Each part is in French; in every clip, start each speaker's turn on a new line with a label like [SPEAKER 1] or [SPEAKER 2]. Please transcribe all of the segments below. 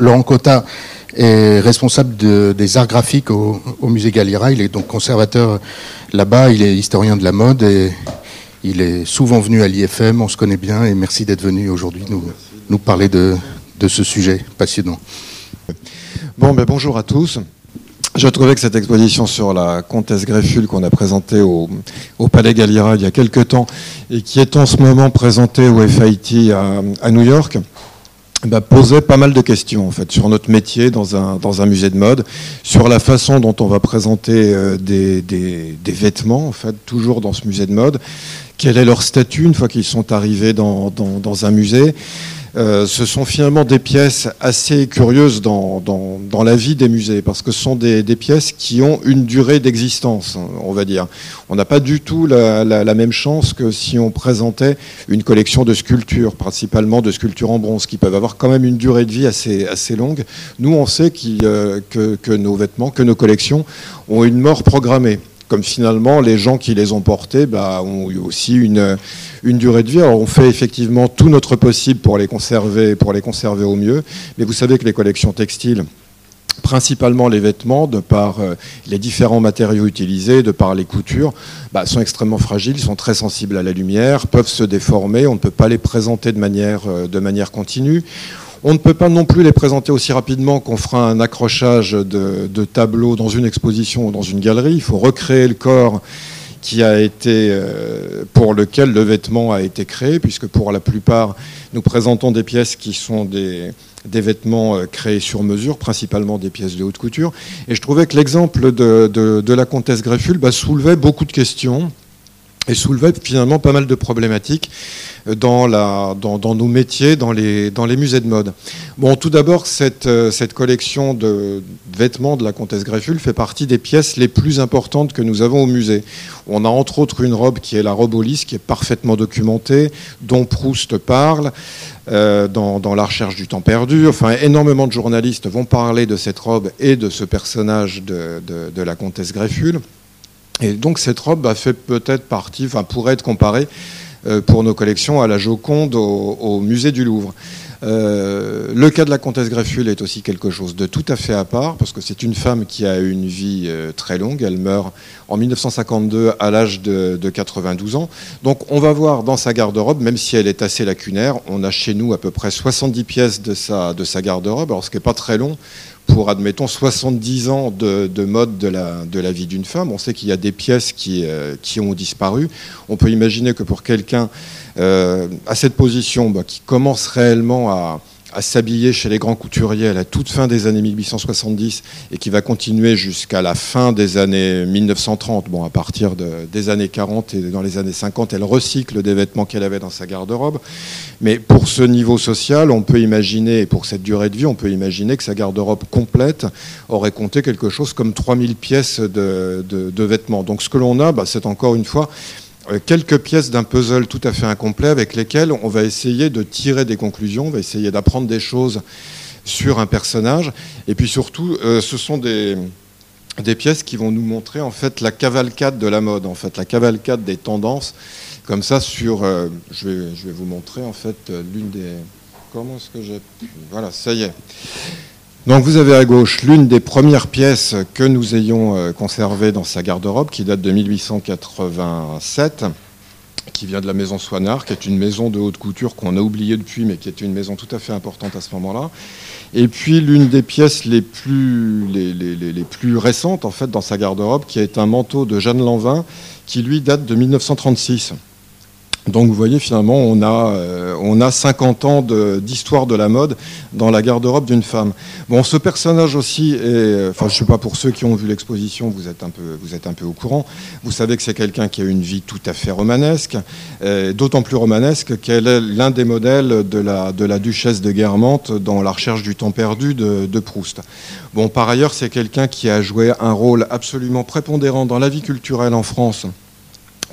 [SPEAKER 1] Laurent Cotta est responsable des arts graphiques au, musée Galliera. Il est donc conservateur là-bas, il est historien de la mode et il est souvent venu à l'IFM, on se connaît bien et merci d'être venu aujourd'hui nous, parler de, de ce sujet passionnant.
[SPEAKER 2] Bon, ben bonjour à tous. Je trouvais que cette exposition sur la comtesse Greffule qu'on a présentée au, Palais Galliera il y a quelques temps et qui est en ce moment présentée au FIT à, New York bah, posait pas mal de questions en fait sur notre métier dans un, dans un musée de mode, sur la façon dont on va présenter euh, des, des, vêtements en fait toujours dans ce musée de mode, quel est leur statut une fois qu'ils sont arrivés dans, dans, dans un musée? Euh, ce sont finalement des pièces assez curieuses dans, dans, la vie des musées, parce que ce sont des, pièces qui ont une durée d'existence, on va dire. On n'a pas du tout la, même chance que si on présentait une collection de sculptures, principalement de sculptures en bronze, qui peuvent avoir quand même une durée de vie assez, longue. Nous, on sait euh, que nos vêtements, que nos collections ont une mort programmée comme finalement les gens qui les ont portés bah, ont eu aussi une, durée de vie. Alors on fait effectivement tout notre possible pour les conserver, pour les conserver au mieux, mais vous savez que les collections textiles principalement les vêtements, de par euh, les différents matériaux utilisés, de par les coutures, bah, sont extrêmement fragiles, sont très sensibles à la lumière, peuvent se déformer, on ne peut pas les présenter de manière, euh, de manière continue. On ne peut pas non plus les présenter aussi rapidement qu'on fera un accrochage de, tableaux dans une exposition ou dans une galerie. Il faut recréer le corps euh, pour lequel le vêtement a été créé, puisque pour la plupart, nous présentons des pièces qui sont des, vêtements euh, créés sur mesure, principalement des pièces de haute couture. Et je trouvais que l'exemple de, la comtesse Greffule bah, soulevait beaucoup de questions et soulevait finalement pas mal de problématiques dans, la, dans, nos métiers, dans les, musées de mode. Bon, tout d'abord, cette, euh, cette collection de vêtements de la comtesse Greffule fait partie des pièces les plus importantes que nous avons au musée. On a entre autres une robe qui est la robe Olis, qui est parfaitement documentée, dont Proust parle. Euh, dans, La recherche du temps perdu. Enfin, énormément de journalistes vont parler de cette robe et de ce personnage de la comtesse Greffule. Et donc cette robe a fait peut-être partie, enfin pourrait être comparée euh, pour nos collections à la Joconde au, musée du Louvre. Euh, le cas de la comtesse Greffule est aussi quelque chose de tout à fait à part, parce que c'est une femme qui a une vie euh, très longue. Elle meurt en 1952 à l'âge de, 92 ans. Donc on va voir dans sa garde-robe, même si elle est assez lacunaire, on a chez nous à peu près 70 pièces de sa, de sa garde-robe, alors ce qui n'est pas très long pour, admettons, 70 ans de, mode de la, vie d'une femme. On sait qu'il y a des pièces qui, euh, ont disparu. On peut imaginer que pour quelqu'un euh, à cette position, bah, qui commence réellement à, à s'habiller chez les grands couturiers à la toute fin des années 1870 et qui va continuer jusqu'à la fin des années 1930. Bon, à partir des années 40 et dans les années 50, elle recycle des vêtements qu'elle avait dans sa garde-robe. Mais pour ce niveau social, on peut imaginer, et pour cette durée de vie, on peut imaginer que sa garde-robe complète aurait compté quelque chose comme 3000 pièces de, vêtements. Donc ce que l'on a, bah, c'est encore une fois quelques pièces d'un puzzle tout à fait incomplet avec lesquelles on va essayer de tirer des conclusions, on va essayer d'apprendre des choses sur un personnage. Et puis surtout, euh, ce sont des, des pièces qui vont nous montrer en fait la cavalcade de la mode, en fait la cavalcade des tendances. Comme ça, sur, euh, je, vais, je vais vous montrer en fait l'une des. Comment est-ce que j'ai. Voilà, ça y est. Donc vous avez à gauche l'une des premières pièces que nous ayons euh, conservées dans sa garde-robe, qui date de 1887, qui vient de la maison Soinard, qui est une maison de haute couture qu'on a oubliée depuis, mais qui est une maison tout à fait importante à ce moment-là. Et puis l'une des pièces les plus, les, les, plus récentes en fait dans sa garde-robe, qui est un manteau de Jeanne Lanvin, qui lui date de 1936. Donc vous voyez finalement on a, euh, on a 50 ans d'histoire de, la mode dans la garde-robe d'une femme. Bon ce personnage aussi enfin je sais pas pour ceux qui ont vu l'exposition vous êtes un peu vous êtes un peu au courant. Vous savez que c'est quelqu'un qui a une vie tout à fait romanesque, euh, d'autant plus romanesque qu'elle est l'un des modèles de la, de la duchesse de Guermantes dans la recherche du temps perdu de, de Proust. Bon par ailleurs c'est quelqu'un qui a joué un rôle absolument prépondérant dans la vie culturelle en France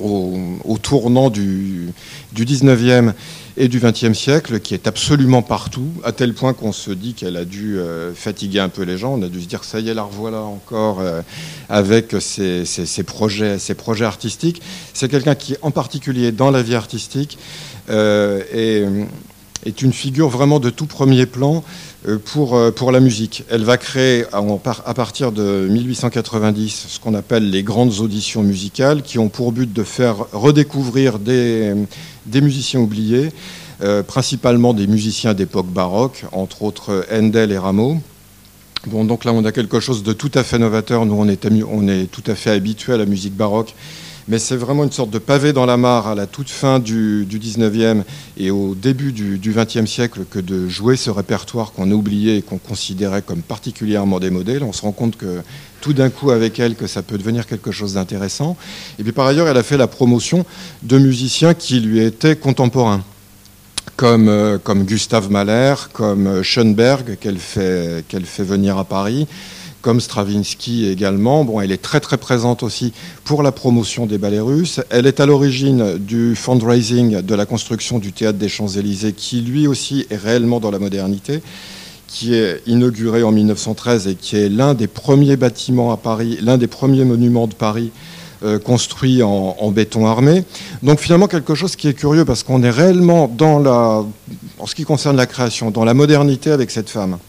[SPEAKER 2] au, tournant du, du 19e et du 20e siècle, qui est absolument partout, à tel point qu'on se dit qu'elle a dû euh, fatiguer un peu les gens. On a dû se dire, ça y est, la revoilà encore euh, avec ses, projets, ses projets artistiques. C'est quelqu'un qui, en particulier dans la vie artistique, euh, est, une figure vraiment de tout premier plan pour, pour la musique. Elle va créer à partir de 1890 ce qu'on appelle les grandes auditions musicales qui ont pour but de faire redécouvrir des, musiciens oubliés, principalement des musiciens d'époque baroque, entre autres Handel et Rameau. Bon, donc là, on a quelque chose de tout à fait novateur. Nous, on est, on est tout à fait habitué à la musique baroque. Mais c'est vraiment une sorte de pavé dans la mare à la toute fin du, 19e et au début du, 20e siècle que de jouer ce répertoire qu'on a oublié et qu'on considérait comme particulièrement démodé. on se rend compte que tout d'un coup, avec elle, que ça peut devenir quelque chose d'intéressant. Et puis par ailleurs, elle a fait la promotion de musiciens qui lui étaient contemporains comme, euh, comme Gustave Mahler, comme euh, Schoenberg, qu'elle fait, qu'elle fait venir à Paris, comme Stravinsky également. Bon, elle est très très présente aussi pour la promotion des ballets russes. Elle est à l'origine du fundraising de la construction du théâtre des Champs-Élysées, qui lui aussi est réellement dans la modernité qui est inauguré en 1913 et qui est l'un des premiers bâtiments à Paris, l'un des premiers monuments de Paris euh, construit en, béton armé. Donc finalement quelque chose qui est curieux parce qu'on est réellement dans la, en ce qui concerne la création, dans la modernité avec cette femme.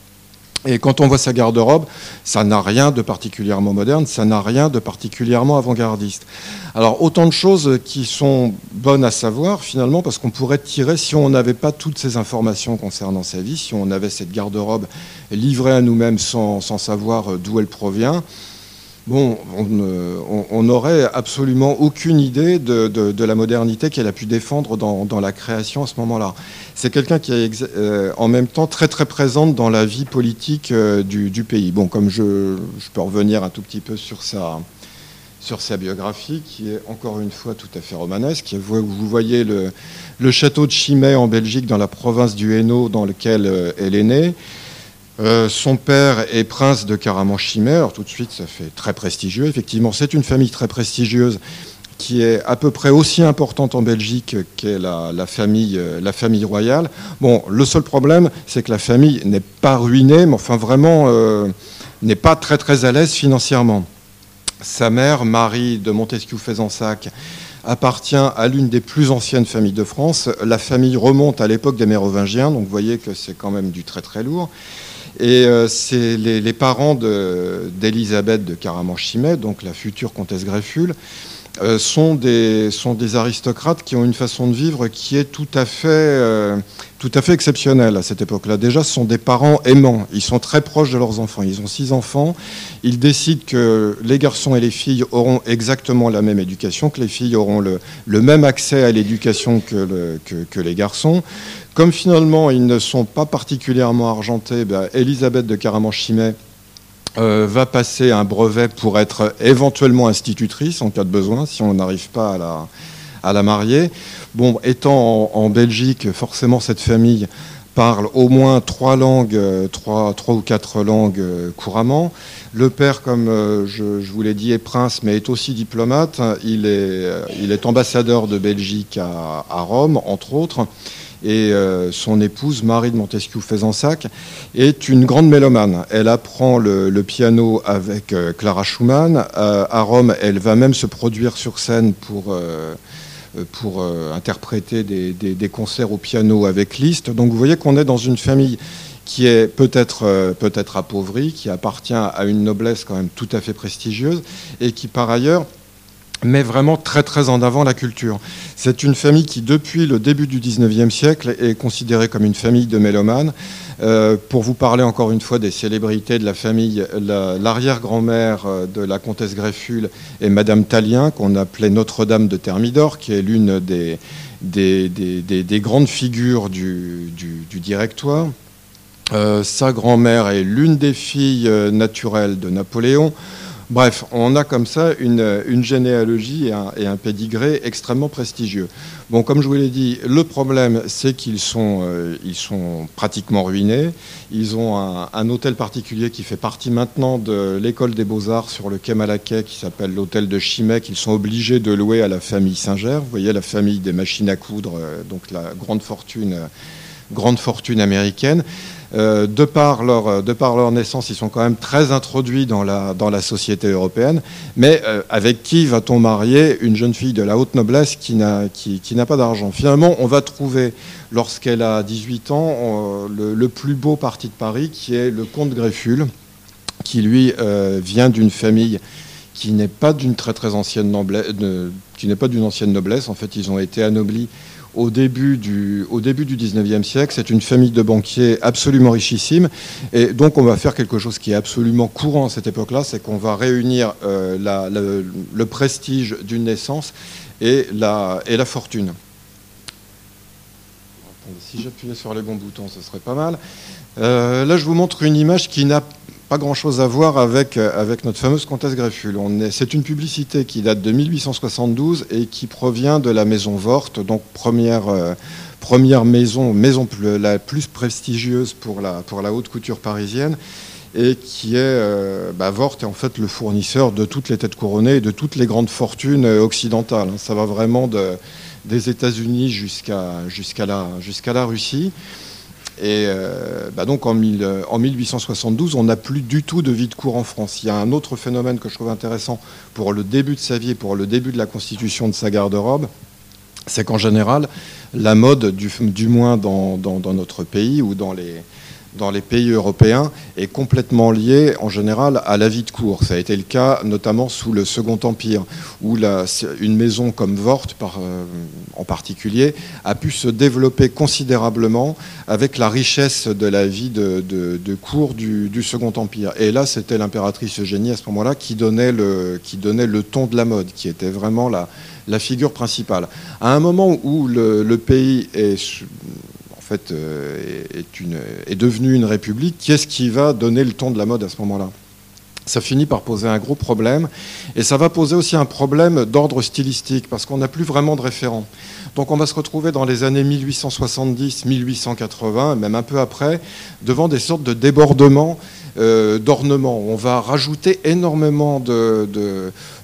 [SPEAKER 2] Et quand on voit sa garde-robe, ça n'a rien de particulièrement moderne, ça n'a rien de particulièrement avant-gardiste. Alors autant de choses qui sont bonnes à savoir finalement, parce qu'on pourrait tirer, si on n'avait pas toutes ces informations concernant sa vie, si on avait cette garde-robe livrée à nous-mêmes sans, sans savoir d'où elle provient, bon, on n'aurait absolument aucune idée de, la modernité qu'elle a pu défendre dans, la création à ce moment-là. C'est quelqu'un qui est euh, en même temps très très présente dans la vie politique euh, du, pays. Bon, comme je, peux revenir un tout petit peu sur sa, sur sa biographie, qui est encore une fois tout à fait romanesque. Vous, vous voyez le, le, château de Chimay en Belgique, dans la province du Hainaut, dans lequel euh, elle est née. Euh, son père est prince de Caraman-Chimay. Alors tout de suite, ça fait très prestigieux. Effectivement, c'est une famille très prestigieuse qui est à peu près aussi importante en Belgique qu'est la, famille, euh, la famille royale. Bon, le seul problème, c'est que la famille n'est pas ruinée, mais enfin vraiment euh, n'est pas très très à l'aise financièrement. Sa mère, Marie de Montesquieu-Fezensac, appartient à l'une des plus anciennes familles de France. La famille remonte à l'époque des Mérovingiens, donc vous voyez que c'est quand même du très très lourd. Et euh, c'est les, parents d'Elisabeth de, Caraman-Chimay, donc la future comtesse Greffule, euh, sont, des, sont des aristocrates qui ont une façon de vivre qui est tout à fait, euh, tout à fait exceptionnelle à cette époque-là. Déjà, ce sont des parents aimants. Ils sont très proches de leurs enfants. Ils ont six enfants. Ils décident que les garçons et les filles auront exactement la même éducation, que les filles auront le, le même accès à l'éducation que, que les garçons comme finalement ils ne sont pas particulièrement argentés, ben, Elisabeth de Caraman-Chimay euh, va passer un brevet pour être éventuellement institutrice en cas de besoin, si on n'arrive pas à la, marier. Bon, étant en, Belgique, forcément cette famille parle au moins trois langues, euh, trois, trois ou quatre langues euh, couramment. Le père, comme je, vous l'ai dit, est prince, mais est aussi diplomate. Il est, ambassadeur de Belgique à Rome, entre autres et euh, son épouse, Marie de Montesquieu-Fezensac, est une grande mélomane. Elle apprend le, piano avec euh, Clara Schumann. à Rome, elle va même se produire sur scène pour, euh, pour interpréter des, des, concerts au piano avec Liszt. Donc vous voyez qu'on est dans une famille qui est peut-être peut-être appauvrie, qui appartient à une noblesse quand même tout à fait prestigieuse, et qui par ailleurs met vraiment très très en avant la culture. C'est une famille qui, depuis le début du 19e siècle, est considérée comme une famille de mélomanes. Euh, pour vous parler encore une fois des célébrités de la famille, l'arrière-grand-mère euh, de la comtesse Greffule est Madame Talien, qu'on appelait Notre-Dame de Thermidor, qui est l'une des, des, grandes figures du, directoire. Euh, sa grand-mère est l'une des filles naturelles de Napoléon. Bref, on a comme ça une, généalogie et un, et pédigré extrêmement prestigieux. Bon, comme je vous l'ai dit, le problème, c'est qu'ils sont, euh, sont pratiquement ruinés. Ils ont un, hôtel particulier qui fait partie maintenant de l'école des beaux-arts sur le quai Malaquais, qui s'appelle l'hôtel de Chimay, qu'ils sont obligés de louer à la famille Singer. Vous voyez, la famille des machines à coudre, euh, donc la grande fortune, grande fortune américaine. De, par leur, de par leur naissance, ils sont quand même très introduits dans la, dans la société européenne. Mais avec qui va-t-on marier une jeune fille de la haute noblesse qui n'a qui, qui pas d'argent? Finalement, on va trouver, lorsqu'elle a 18 ans, le, plus beau parti de Paris, qui est le comte Grefful, qui lui vient d'une famille qui n'est pas d'une très très ancienne noblesse, qui n'est pas d'une ancienne noblesse. En fait, ils ont été anoblis au début du, au début du 19e siècle. C'est une famille de banquiers absolument richissime. Et donc, on va faire quelque chose qui est absolument courant à cette époque-là, c'est qu'on va réunir euh, le prestige d'une naissance et la, et la fortune. si j'appuyais sur les bons boutons, ce serait pas mal. Euh, là, je vous montre une image qui n'a pas grand-chose à voir avec, euh, avec notre fameuse comtesse Grefful. C'est une publicité qui date de 1872 et qui provient de la maison Vort, donc première, euh, première maison, maison la plus prestigieuse pour la, pour la haute couture parisienne et qui est, euh, bah, est en fait le fournisseur de toutes les têtes couronnées et de toutes les grandes fortunes occidentales. Ça va vraiment de, des États-Unis jusqu'à jusqu'à la, jusqu'à la Russie. Et euh, bah donc en, 1872, on n'a plus du tout de vie de cour en France. Il y a un autre phénomène que je trouve intéressant pour le début de sa vie et pour le début de la constitution de sa garde-robe, c'est qu'en général, la mode, du, moins dans, notre pays ou dans les, dans les pays européens est complètement lié en général à la vie de cour. Ça a été le cas notamment sous le Second Empire, où une maison comme Vort par, euh, en particulier a pu se développer considérablement avec la richesse de la vie de, cour du, Second Empire. Et là, c'était l'impératrice Eugénie à ce moment-là qui, donnait le, ton de la mode, qui était vraiment la, figure principale. À un moment où le pays est euh, est, devenue une république, qui est-ce qui va donner le ton de la mode à ce moment-là? Ça finit par poser un gros problème. Et ça va poser aussi un problème d'ordre stylistique, parce qu'on n'a plus vraiment de référent. Donc on va se retrouver dans les années 1870, 1880, même un peu après, devant des sortes de débordements euh, d'ornements. On va rajouter énormément de,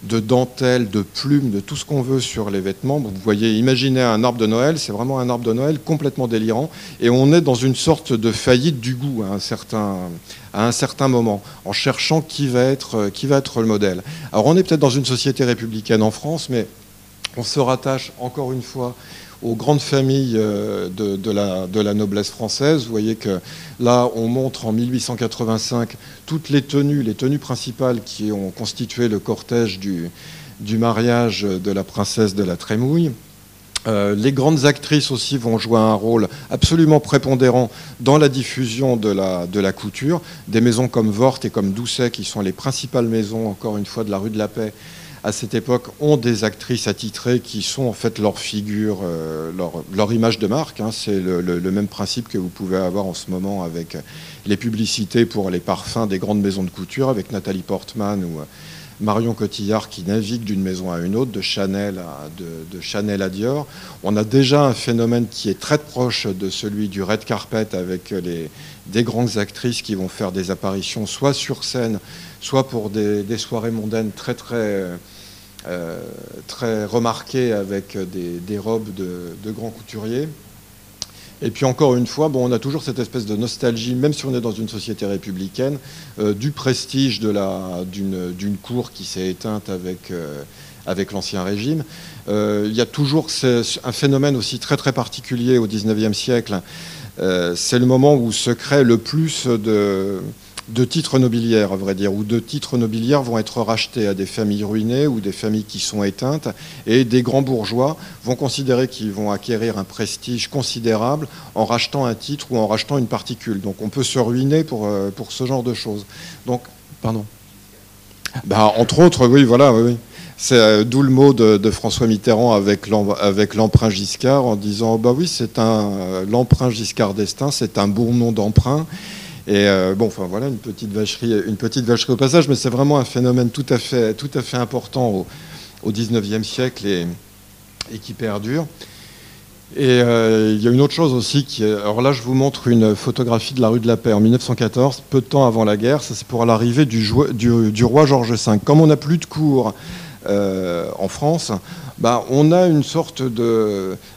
[SPEAKER 2] de, dentelles, de plumes, de tout ce qu'on veut sur les vêtements. vous voyez, imaginez un arbre de Noël, c'est vraiment un arbre de Noël complètement délirant. Et on est dans une sorte de faillite du goût à un certain, à un certain moment, en cherchant qui va, être, qui va être le modèle. Alors on est peut-être dans une société républicaine en France, mais on se rattache encore une fois aux grandes familles euh, de, la, noblesse française. Vous voyez que là, on montre en 1885 toutes les tenues, les tenues principales qui ont constitué le cortège du, du mariage de la princesse de la Trémouille. Euh, les grandes actrices aussi vont jouer un rôle absolument prépondérant dans la diffusion de la, de la couture. Des maisons comme Vort et comme Doucet, qui sont les principales maisons, encore une fois, de la rue de la Paix, à cette époque, ont des actrices attitrées qui sont en fait leur figure, euh, leur, image de marque. Hein. C'est le, même principe que vous pouvez avoir en ce moment avec les publicités pour les parfums des grandes maisons de couture, avec Nathalie Portman ou euh, Marion Cotillard qui navigue d'une maison à une autre, de Chanel à, de, Chanel à Dior. On a déjà un phénomène qui est très proche de celui du red carpet avec des grandes actrices qui vont faire des apparitions soit sur scène, soit pour des, des soirées mondaines très très euh, très remarqué avec des, robes de, grands couturiers. Et puis encore une fois, bon, on a toujours cette espèce de nostalgie, même si on est dans une société républicaine, euh, du prestige d'une cour qui s'est éteinte avec, euh, avec l'Ancien Régime. il y a toujours un phénomène aussi très très particulier au XIXe siècle. C'est le moment où se crée le plus de de titres nobiliaires, à vrai dire, ou de titres nobiliaires vont être rachetés à des familles ruinées ou des familles qui sont éteintes, et des grands bourgeois vont considérer qu'ils vont acquérir un prestige considérable en rachetant un titre ou en rachetant une particule. Donc on peut se ruiner pour, euh, pour ce genre de choses. Donc, pardon. Bah, entre autres, oui, voilà, oui. C'est euh, d'où le mot de, François Mitterrand avec l'emprunt Giscard en disant bah oui, c'est un euh, l'emprunt Giscard d'Estaing, c'est un bon nom d'emprunt. Et euh, bon, enfin voilà, une petite vacherie, une petite vacherie au passage, mais c'est vraiment un phénomène tout à fait, tout à fait important au, au 19e siècle et, qui perdure. Et euh, il y a une autre chose aussi Alors là, je vous montre une photographie de la rue de la Paix en 1914, peu de temps avant la guerre. Ça, c'est pour l'arrivée du, roi George V. Comme on n'a plus de cours en France, bah, on a une sorte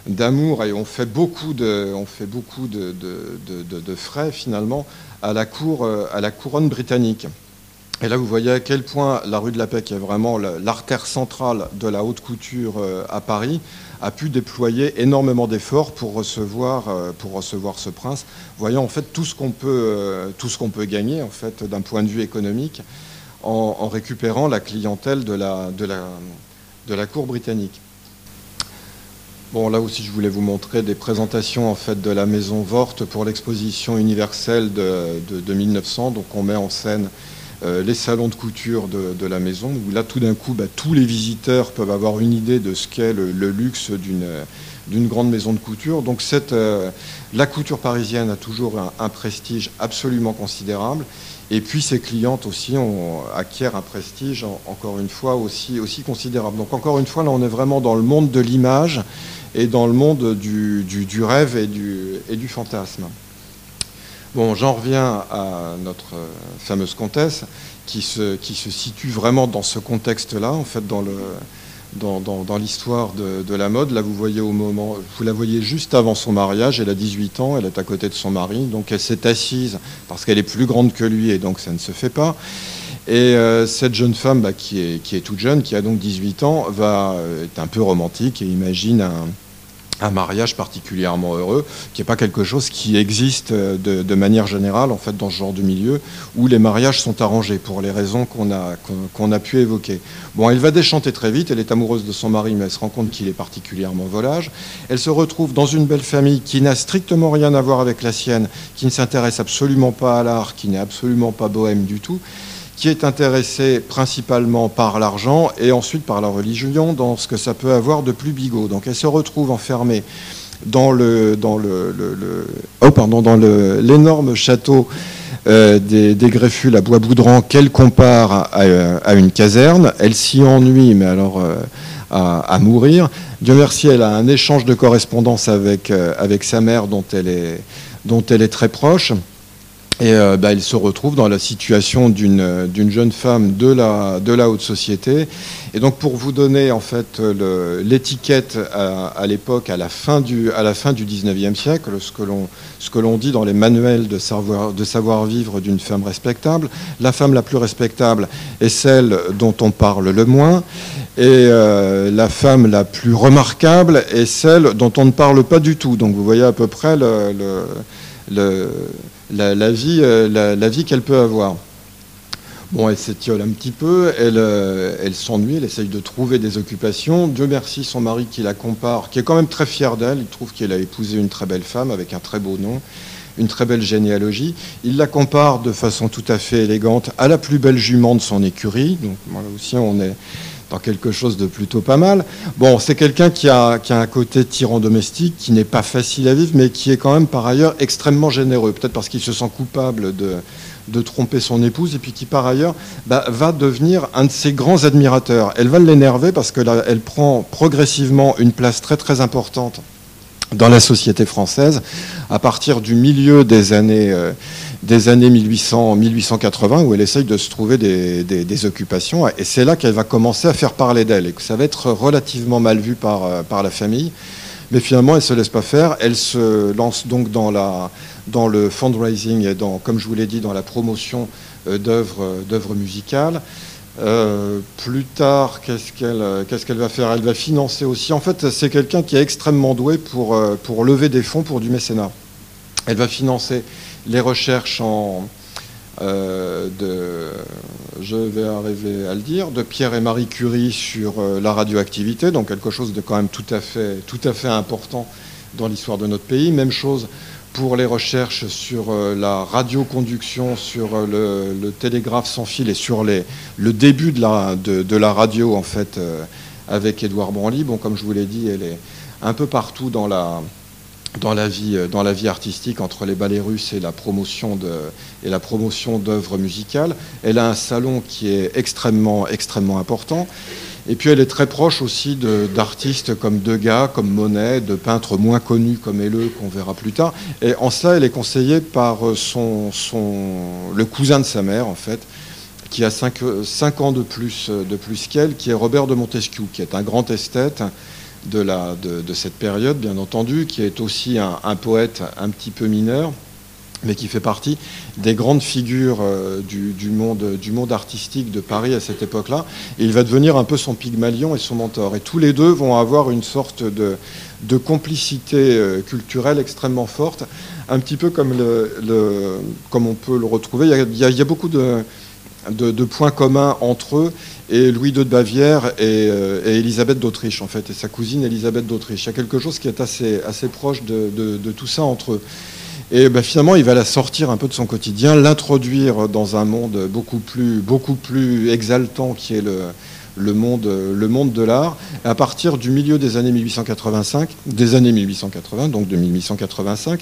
[SPEAKER 2] d'amour et on fait beaucoup de, on fait beaucoup de, frais finalement à la, cour, la couronne britannique. Et là, vous voyez à quel point la rue de la Paix, qui est vraiment l'artère centrale de la haute couture à Paris, a pu déployer énormément d'efforts pour recevoir, euh, ce prince, voyant en fait tout ce qu'on peut, euh, gagner en fait d'un point de vue économique en, récupérant la clientèle de la cour britannique. Bon, là aussi, je voulais vous montrer des présentations en fait de la maison Vorte pour l'exposition universelle de, de, de 1900. Donc, on met en scène euh, les salons de couture de, la maison, où là tout d'un coup bah, tous les visiteurs peuvent avoir une idée de ce qu'est le, luxe d'une grande maison de couture. Donc euh, la couture parisienne a toujours un, prestige absolument considérable. Et puis ses clientes aussi acquièrent un prestige, encore une fois, aussi considérable. Donc encore une fois, là on est vraiment dans le monde de l'image et dans le monde du, du rêve et du, et du fantasme. Bon, j'en reviens à notre euh, fameuse comtesse qui se, qui se situe vraiment dans ce contexte-là, en fait, dans le, dans, dans, l'histoire de, de, la mode. Là, vous voyez au moment, vous la voyez juste avant son mariage. Elle a 18 ans, elle est à côté de son mari, donc elle s'est assise parce qu'elle est plus grande que lui et donc ça ne se fait pas. Et euh, cette jeune femme, bah, qui, est, toute jeune, qui a donc 18 ans, va euh, est un peu romantique et imagine un un mariage particulièrement heureux, qui n'est pas quelque chose qui existe euh, de, manière générale en fait dans ce genre de milieu où les mariages sont arrangés pour les raisons qu'on a qu'on a pu évoquer. Bon, elle va déchanter très vite. Elle est amoureuse de son mari, mais elle se rend compte qu'il est particulièrement volage. Elle se retrouve dans une belle famille qui n'a strictement rien à voir avec la sienne, qui ne s'intéresse absolument pas à l'art, qui n'est absolument pas bohème du tout qui est intéressé principalement par l'argent et ensuite par la religion dans ce que ça peut avoir de plus bigot. Donc elle se retrouve enfermée dans le dans le, oh pardon dans l'énorme château euh, des, des, à Bois-Boudran qu'elle compare à, une caserne. Elle s'y ennuie, mais alors euh, à, mourir. Dieu merci, elle a un échange de correspondance avec, euh, avec sa mère dont elle est, dont elle est très proche. Et euh, bah, il se retrouve dans la situation d'une jeune femme de la, de la haute société. Et donc pour vous donner en fait l'étiquette à, l'époque, à fin du à la fin du 19e siècle, ce que l'on dit dans les manuels de savoir de savoir d'une femme respectable, la femme la plus respectable est celle dont on parle le moins, et euh, la femme la plus remarquable est celle dont on ne parle pas du tout. Donc vous voyez à peu près le, le la, vie, euh, la, vie qu'elle peut avoir. Bon, elle s'étiole un petit peu, elle, euh, elle s'ennuie, elle essaye de trouver des occupations. Dieu merci, son mari qui la compare, qui est quand même très fier d'elle, il trouve qu'elle a épousé une très belle femme avec un très beau nom, une très belle généalogie. Il la compare de façon tout à fait élégante à la plus belle jument de son écurie. Donc aussi, on est dans quelque chose de plutôt pas mal. Bon, c'est quelqu'un qui a, qui a un côté tyran domestique, qui n'est pas facile à vivre, mais qui est quand même par ailleurs extrêmement généreux. Peut-être parce qu'il se sent coupable de, de tromper son épouse, et puis qui par ailleurs bah, va devenir un de ses grands admirateurs. Elle va l'énerver parce que là, elle prend progressivement une place très très importante dans la société française à partir du milieu des années, euh, des années 1800, 1880 où elle essaye de se trouver des, occupations et c'est là qu'elle va commencer à faire parler d'elle et que ça va être relativement mal vu par, euh, par la famille. Mais finalement, elle ne se laisse pas faire. Elle se lance donc dans, la, dans le fundraising et dans, comme je vous l'ai dit, dans la promotion euh, d'œuvres musicales. Euh, plus tard, qu'est-ce qu'elle euh, qu'est-ce qu'elle va faire? Elle va financer aussi. En fait, c'est quelqu'un qui est extrêmement doué pour, euh, pour lever des fonds pour du mécénat. Elle va financer les recherches en, de, je vais arriver à le dire, de Pierre et Marie Curie sur la radioactivité, donc quelque chose de quand même tout à fait, tout à fait important dans l'histoire de notre pays. Même chose pour les recherches sur euh, la radioconduction, sur euh, le, télégraphe sans fil et sur le début de la, de, la radio en fait euh, avec Édouard Branly. Bon, comme je vous l'ai dit, elle est un peu partout dans la, dans la vie, dans la vie artistique entre les ballets russes et la promotion et la promotion d'œuvres musicales. Elle a un salon qui est extrêmement, extrêmement important. Et puis elle est très proche aussi d'artistes comme Degas, comme Monet, de peintres moins connus comme Helleux, qu'on verra plus tard. Et en ça, elle est conseillée par son, son, le cousin de sa mère, en fait, qui a 5, ans de plus, de plus qu'elle, qui est Robert de Montesquieu, qui est un grand esthète de, la, de, cette période, bien entendu, qui est aussi un poète un petit peu mineur mais qui fait partie des grandes figures euh, du, monde, du monde artistique de Paris à cette époque-là. Et il va devenir un peu son Pygmalion et son mentor. Et tous les deux vont avoir une sorte de, de complicité euh, culturelle extrêmement forte, un petit peu comme, le, comme on peut le retrouver. Il y a, beaucoup de, de, points communs entre eux et Louis II de Bavière et, euh, et Élisabeth d'Autriche, en fait, et sa cousine Élisabeth d'Autriche. Il y a quelque chose qui est assez, assez proche de, tout ça entre eux. Et ben, finalement, il va la sortir un peu de son quotidien, l'introduire dans un monde beaucoup plus, beaucoup plus exaltant qui est le, le monde, le monde de l'art. À partir du milieu des années 1885, des années 1880, donc de 1885,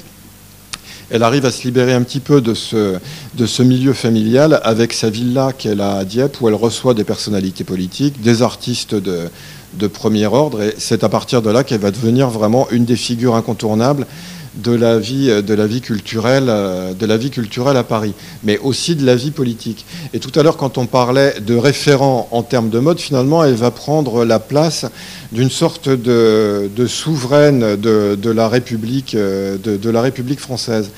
[SPEAKER 2] elle arrive à se libérer un petit peu de ce, milieu familial avec sa villa qu'elle a à Dieppe, où elle reçoit des personnalités politiques, des artistes de, de premier ordre. Et c'est à partir de là qu'elle va devenir vraiment une des figures incontournables de la vie, de la vie culturelle, euh, de la vie culturelle à Paris, mais aussi de la vie politique. Et tout à l'heure, quand on parlait de référent en termes de mode, finalement, elle va prendre la place d'une sorte de, souveraine de, la République, euh, de, la République française.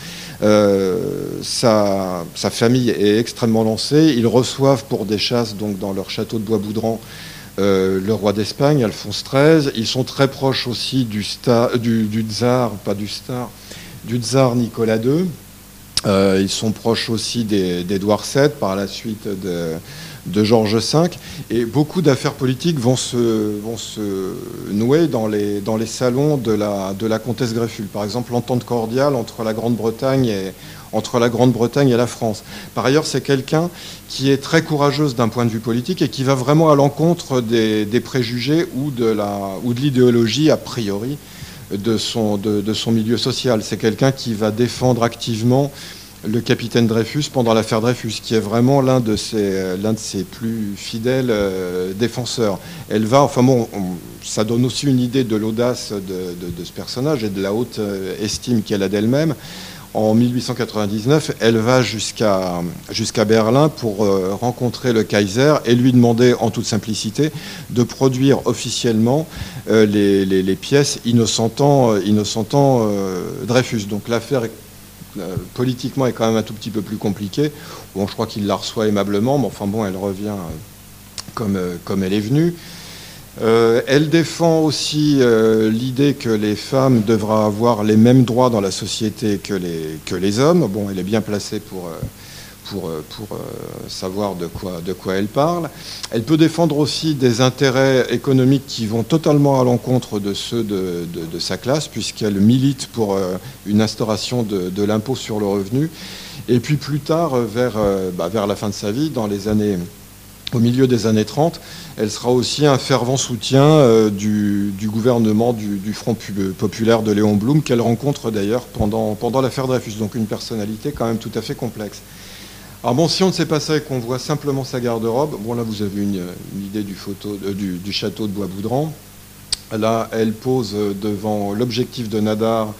[SPEAKER 2] Euh, sa, sa, famille est extrêmement lancée. Ils reçoivent pour des chasses, donc dans leur château de Bois-Boudran, euh, le roi d'Espagne, Alphonse XIII. Ils sont très proches aussi du, du, tsar, pas du star, du tsar Nicolas II. Euh, ils sont proches aussi d'Édouard VII, par la suite de, de Georges V. Et beaucoup d'affaires politiques vont se, vont se nouer dans les, dans les salons de la, de la comtesse Grefful. Par exemple, l'entente cordiale entre la Grande-Bretagne et, entre la Grande-Bretagne et la France. Par ailleurs, c'est quelqu'un qui est très courageuse d'un point de vue politique et qui va vraiment à l'encontre des, préjugés ou de l'idéologie a priori de son, milieu social. C'est quelqu'un qui va défendre activement le capitaine Dreyfus pendant l'affaire Dreyfus, qui est vraiment l'un de ses, l'un de ses plus fidèles euh, défenseurs. Elle va, enfin bon, ça donne aussi une idée de l'audace de, ce personnage et de la haute euh, estime qu'elle a d'elle-même. En 1899, elle va jusqu'à Berlin pour euh, rencontrer le Kaiser et lui demander en toute simplicité de produire officiellement euh, les, pièces innocentant, euh, innocentant Dreyfus. Donc l'affaire politiquement est quand même un tout petit peu plus compliquée. Bon, je crois qu'il la reçoit aimablement, mais enfin bon, elle revient comme, comme elle est venue. Euh, elle défend aussi euh, l'idée que les femmes devraient avoir les mêmes droits dans la société que les, que les hommes. Bon, elle est bien placée pour, euh, savoir de quoi, elle parle. Elle peut défendre aussi des intérêts économiques qui vont totalement à l'encontre de ceux de, sa classe, puisqu'elle milite pour une instauration de, l'impôt sur le revenu. Et puis plus tard, bah, vers la fin de sa vie, dans les années au milieu des années 30, elle sera aussi un fervent soutien euh, du, gouvernement du, Front populaire de Léon Blum, qu'elle rencontre d'ailleurs pendant, l'affaire Dreyfus. Donc une personnalité quand même tout à fait complexe. Alors bon, si on ne sait pas ça et qu'on voit simplement sa garde-robe, bon là vous avez une, idée du, photo, euh, du, château de Bois-Boudran. Là, elle pose devant l'objectif de Nadar,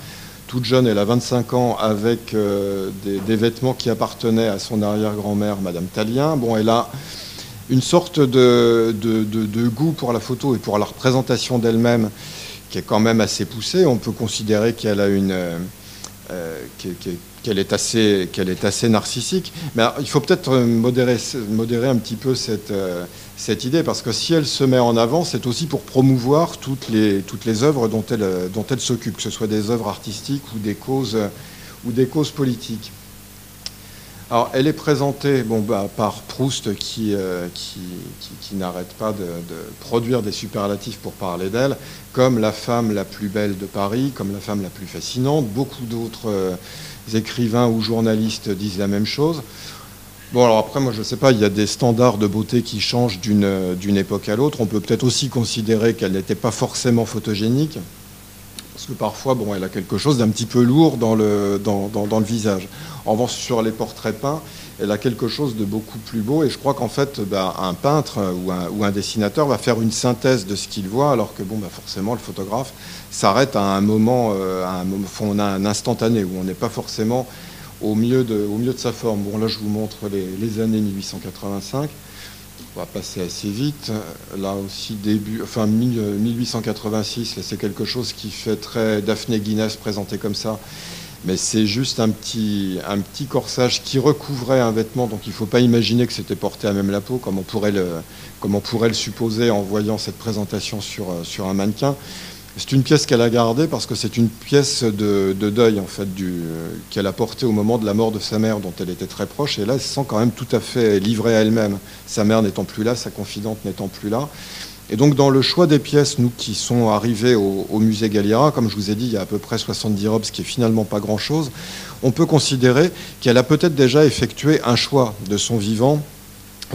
[SPEAKER 2] toute jeune, elle a 25 ans, avec euh, des, des, vêtements qui appartenaient à son arrière-grand-mère, Madame Talien. Bon, elle a une sorte de, goût pour la photo et pour la représentation d'elle-même qui est quand même assez poussée. On peut considérer qu'elle est assez narcissique. Mais il faut peut-être modérer un petit peu cette euh, cette idée parce que si elle se met en avant, c'est aussi pour promouvoir toutes les œuvres dont elle dont elle s'occupe, que ce soit des œuvres artistiques ou des causes ou des causes politiques. Alors, elle est présentée bah, par Proust qui, euh, n'arrête pas de, produire des superlatifs pour parler d'elle, comme la femme la plus belle de Paris, comme la femme la plus fascinante. Beaucoup d'autres euh, écrivains ou journalistes disent la même chose. Bon, alors après, moi, je ne sais pas, il y a des standards de beauté qui changent d'une époque à l'autre. On peut peut-être aussi considérer qu'elle n'était pas forcément photogénique, parce que parfois, bon, elle a quelque chose d'un petit peu lourd dans le, visage. En revanche, sur les portraits peints, elle a quelque chose de beaucoup plus beau. Et je crois qu'en fait, ben, un peintre ou un, dessinateur va faire une synthèse de ce qu'il voit, alors que bon, ben, forcément, le photographe s'arrête à un moment, euh, à un moment, on a un instantané où on n'est pas forcément, au mieux de, au mieux de sa forme. Bon, là, je vous montre les, années 1885. On va passer assez vite. Là aussi, début, enfin 1886, c'est quelque chose qui fait très Daphné Guinness présenté comme ça. Mais c'est juste un petit, un petit corsage qui recouvrait un vêtement, donc il ne faut pas imaginer que c'était porté à même la peau, comme on pourrait le, comme on pourrait le supposer en voyant cette présentation sur, sur un mannequin. C'est une pièce qu'elle a gardée parce que c'est une pièce de, deuil en fait qu'elle a portée au moment de la mort de sa mère dont elle était très proche et là elle se sent quand même tout à fait livrée à elle-même, sa mère n'étant plus là, sa confidente n'étant plus là. Et donc dans le choix des pièces, nous qui sont arrivés au, musée Galliera, comme je vous ai dit, il y a à peu près 70 robes, ce qui est finalement pas grand-chose, on peut considérer qu'elle a peut-être déjà effectué un choix de son vivant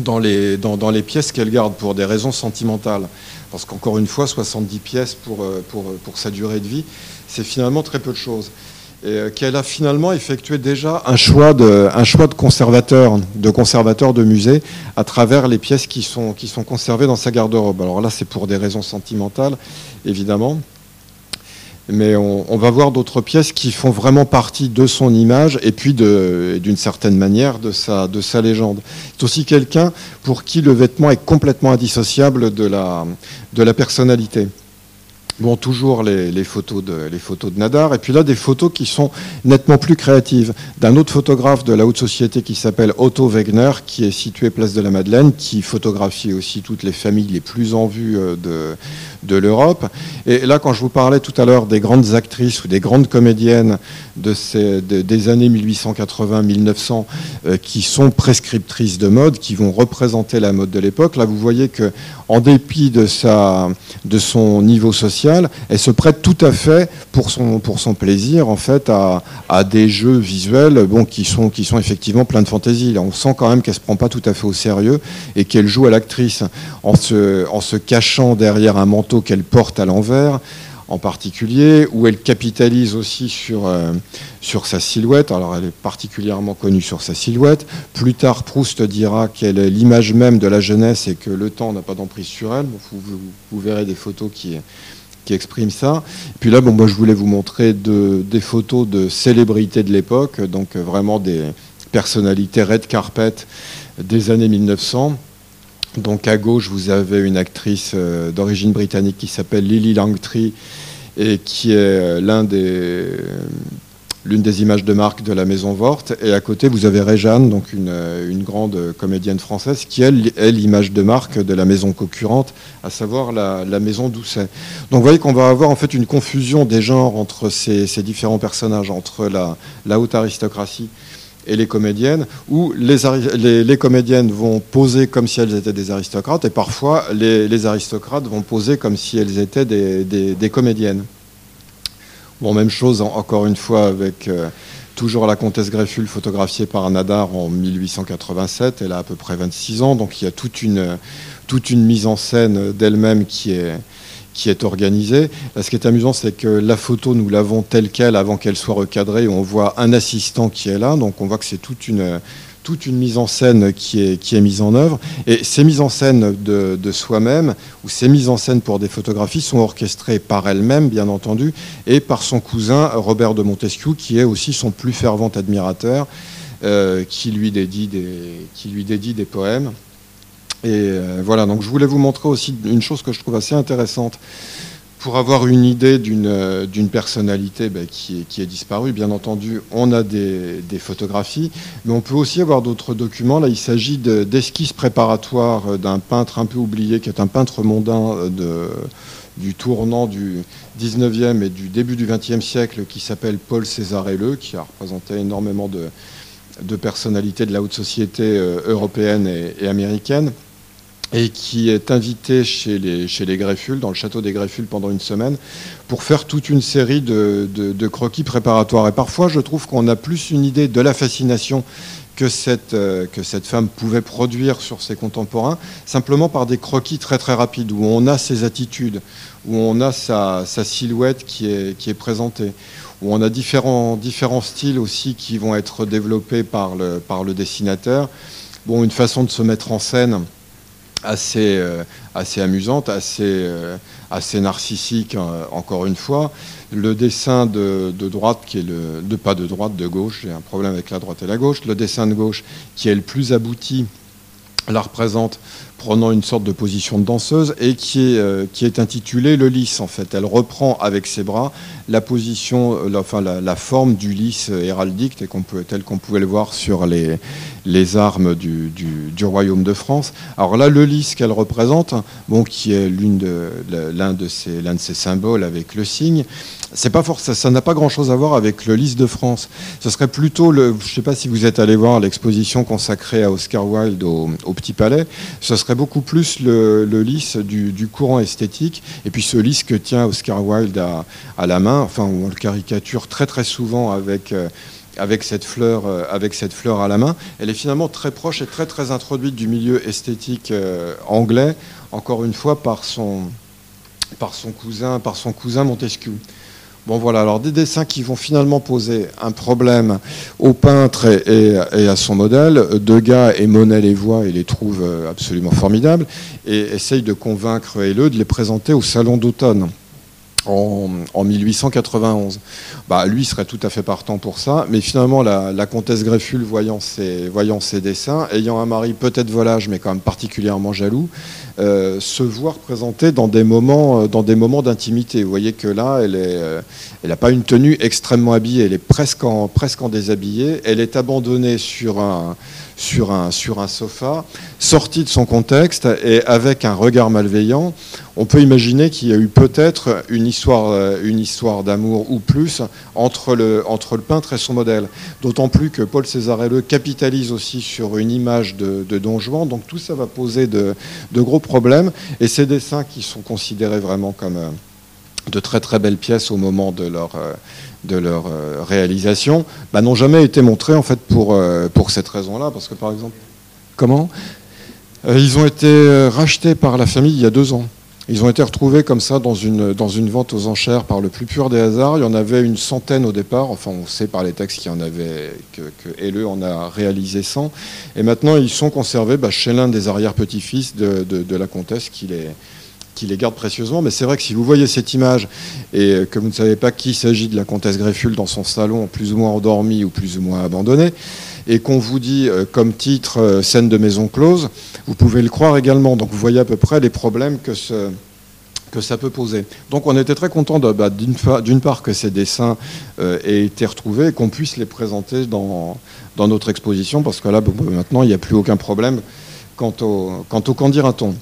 [SPEAKER 2] dans, les pièces qu'elle garde pour des raisons sentimentales. Parce qu'encore une fois, 70 pièces pour, euh, pour, sa durée de vie, c'est finalement très peu de choses. Et euh, qu'elle a finalement effectué déjà un choix de, un de conservateur, de conservateur de musée, à travers les pièces qui sont, qui sont conservées dans sa garde-robe. Alors là, c'est pour des raisons sentimentales, évidemment mais on, va voir d'autres pièces qui font vraiment partie de son image et puis d'une certaine manière de sa, de sa légende. C'est aussi quelqu'un pour qui le vêtement est complètement indissociable de la, personnalité. Bon, toujours les, photos de, les photos de Nadar, et puis là des photos qui sont nettement plus créatives, d'un autre photographe de la haute société qui s'appelle Otto Wegner, qui est situé place de la Madeleine, qui photographie aussi toutes les familles les plus en vue euh, de, de l'Europe. Et là, quand je vous parlais tout à l'heure des grandes actrices ou des grandes comédiennes de ces, des années 1880-1900 euh, qui sont prescriptrices de mode, qui vont représenter la mode de l'époque, là vous voyez que en dépit de, sa, de son niveau social, elle se prête tout à fait pour son, pour son plaisir en fait à, à des jeux visuels bon, qui, sont, qui sont effectivement pleins de fantaisie. On sent quand même qu'elle se prend pas tout à fait au sérieux et qu'elle joue à l'actrice en se, en se cachant derrière un manteau qu'elle porte à l'envers en particulier, où elle capitalise aussi sur, euh, sur sa silhouette. Alors elle est particulièrement connue sur sa silhouette. Plus tard, Proust dira qu'elle est l'image même de la jeunesse et que le temps n'a pas d'emprise sur elle. vous, verrez des photos qui, qui expriment ça. Puis là, bon, moi, je voulais vous montrer de, des photos de célébrités de l'époque, donc vraiment des personnalités red carpet des années 1900. Donc à gauche, vous avez une actrice euh, d'origine britannique qui s'appelle Lily Langtry et qui est euh, euh, l'une des images de marque de la Maison Vorte. Et à côté, vous avez Réjeanne, donc une, grande comédienne française, qui elle, est l'image de marque de la maison concurrente, à savoir la, Maison Doucet. Donc vous voyez qu'on va avoir en fait une confusion des genres entre ces, différents personnages, entre la haute aristocratie et les comédiennes, où les, comédiennes vont poser comme si elles étaient des aristocrates, et parfois les, aristocrates vont poser comme si elles étaient des, comédiennes. Bon, même chose encore une fois avec euh, toujours la comtesse Grefful photographiée par Nadar en 1887, elle a à peu près 26 ans, donc il y a toute une, toute une mise en scène d'elle-même qui est, qui est organisée. ce qui est amusant, c'est que la photo, nous l'avons telle qu'elle avant qu'elle soit recadrée. On voit un assistant qui est là, donc on voit que c'est toute une, mise en scène qui est, mise en œuvre. Et ces mises en scène de, soi-même, ou ces mises en scène pour des photographies, sont orchestrées par elle-même, bien entendu, et par son cousin Robert de Montesquieu, qui est aussi son plus fervent admirateur, euh, qui lui dédie des poèmes. Et euh, voilà, donc je voulais vous montrer aussi une chose que je trouve assez intéressante pour avoir une idée d'une euh, personnalité ben, qui, est, qui, est, disparue. Bien entendu, on a des, des, photographies, mais on peut aussi avoir d'autres documents. Là, il s'agit d'esquisses préparatoires d'un peintre un peu oublié, qui est un peintre mondain euh, du tournant du 19e et du début du 20e siècle, qui s'appelle Paul César Helleux, qui a représenté énormément de, de personnalités de la haute société européenne et américaine et qui est invité chez les, chez les Greffules, dans le château des Greffules pendant une semaine, pour faire toute une série de, de, croquis préparatoires. Et parfois, je trouve qu'on a plus une idée de la fascination que cette, euh, que cette femme pouvait produire sur ses contemporains, simplement par des croquis très très rapides, où on a ses attitudes, où on a sa, sa silhouette qui est, qui est présentée, où on a différents, différents styles aussi qui vont être développés par le, par le dessinateur. Bon, une façon de se mettre en scène assez, assez amusante, assez, assez narcissique, encore une fois. Le dessin de, droite, qui est le. De, pas de droite, de gauche, j'ai un problème avec la droite et la gauche. Le dessin de gauche, qui est le plus abouti, la représente prenant une sorte de position de danseuse et qui est, euh, qui est intitulée le lys en fait. Elle reprend avec ses bras la position, euh, la, enfin la, forme du lys héraldique tel qu'on pouvait le voir sur les, les armes du, du, royaume de France. Alors là, le lys qu'elle représente, bon, qui est l'une de, l'un de ses, de ses symboles avec le signe, c'est pas forcément, ça n'a pas grand-chose à voir avec le lys de France. Ce serait plutôt le, je sais pas si vous êtes allé voir l'exposition consacrée à Oscar Wilde au, au Petit Palais. Ce serait beaucoup plus le, lys du, courant esthétique, et puis ce lys que tient Oscar Wilde à, la main, enfin on le caricature très très souvent avec, euh, avec, cette fleur, euh, avec cette fleur à la main. Elle est finalement très proche et très très introduite du milieu esthétique euh, anglais, encore une fois par son, cousin, par son cousin Montesquieu. Bon voilà, alors des dessins qui vont finalement poser un problème au peintre et, à son modèle. Degas et Monet les voient et les trouvent absolument formidables et essayent de convaincre Helleux de les présenter au Salon d'automne en, 1891. Bah, lui serait tout à fait partant pour ça, mais finalement la, comtesse Grefful, voyant ses, dessins, ayant un mari peut-être volage, mais quand même particulièrement jaloux, euh, se voit représentée dans des moments, euh, dans des moments d'intimité. Vous voyez que là, elle n'a euh, pas une tenue extrêmement habillée, elle est presque en, presque en déshabillée, elle est abandonnée sur un sur un, sur un sofa, sorti de son contexte et avec un regard malveillant, on peut imaginer qu'il y a eu peut-être une histoire, euh, une histoire d'amour ou plus entre le, entre le peintre et son modèle. D'autant plus que Paul Césarelleux capitalise aussi sur une image de, Don Juan, donc tout ça va poser de, de gros problèmes. Et ces dessins qui sont considérés vraiment comme euh, de très très belles pièces au moment de leur, euh, de leur euh, réalisation, bah, n'ont jamais été montrés en fait pour, euh, pour cette raison-là. Parce que par exemple, comment? euh, Ils ont été rachetés par la famille il y a deux ans. Ils ont été retrouvés comme ça dans une, dans une vente aux enchères par le plus pur des hasards. Il y en avait une centaine au départ. Enfin, on sait par les textes qu'il y en avait, que, que en a réalisé 100. Et maintenant, ils sont conservés bah, chez l'un des arrière-petits-fils de, de, de, la comtesse qui les, qui les garde précieusement. Mais c'est vrai que si vous voyez cette image et que vous ne savez pas qu'il s'agit de la comtesse Greffule dans son salon, plus ou moins endormi ou plus ou moins abandonné, et qu'on vous dit euh, comme titre euh, scène de maison close, vous pouvez le croire également. Donc vous voyez à peu près les problèmes que ça peut poser. Donc on était très content bah, d'une part que ces dessins euh, aient été retrouvés et qu'on puisse les présenter dans, notre exposition, parce que là, maintenant, il n'y a plus aucun problème quant au, quant au qu'en dira-t-on.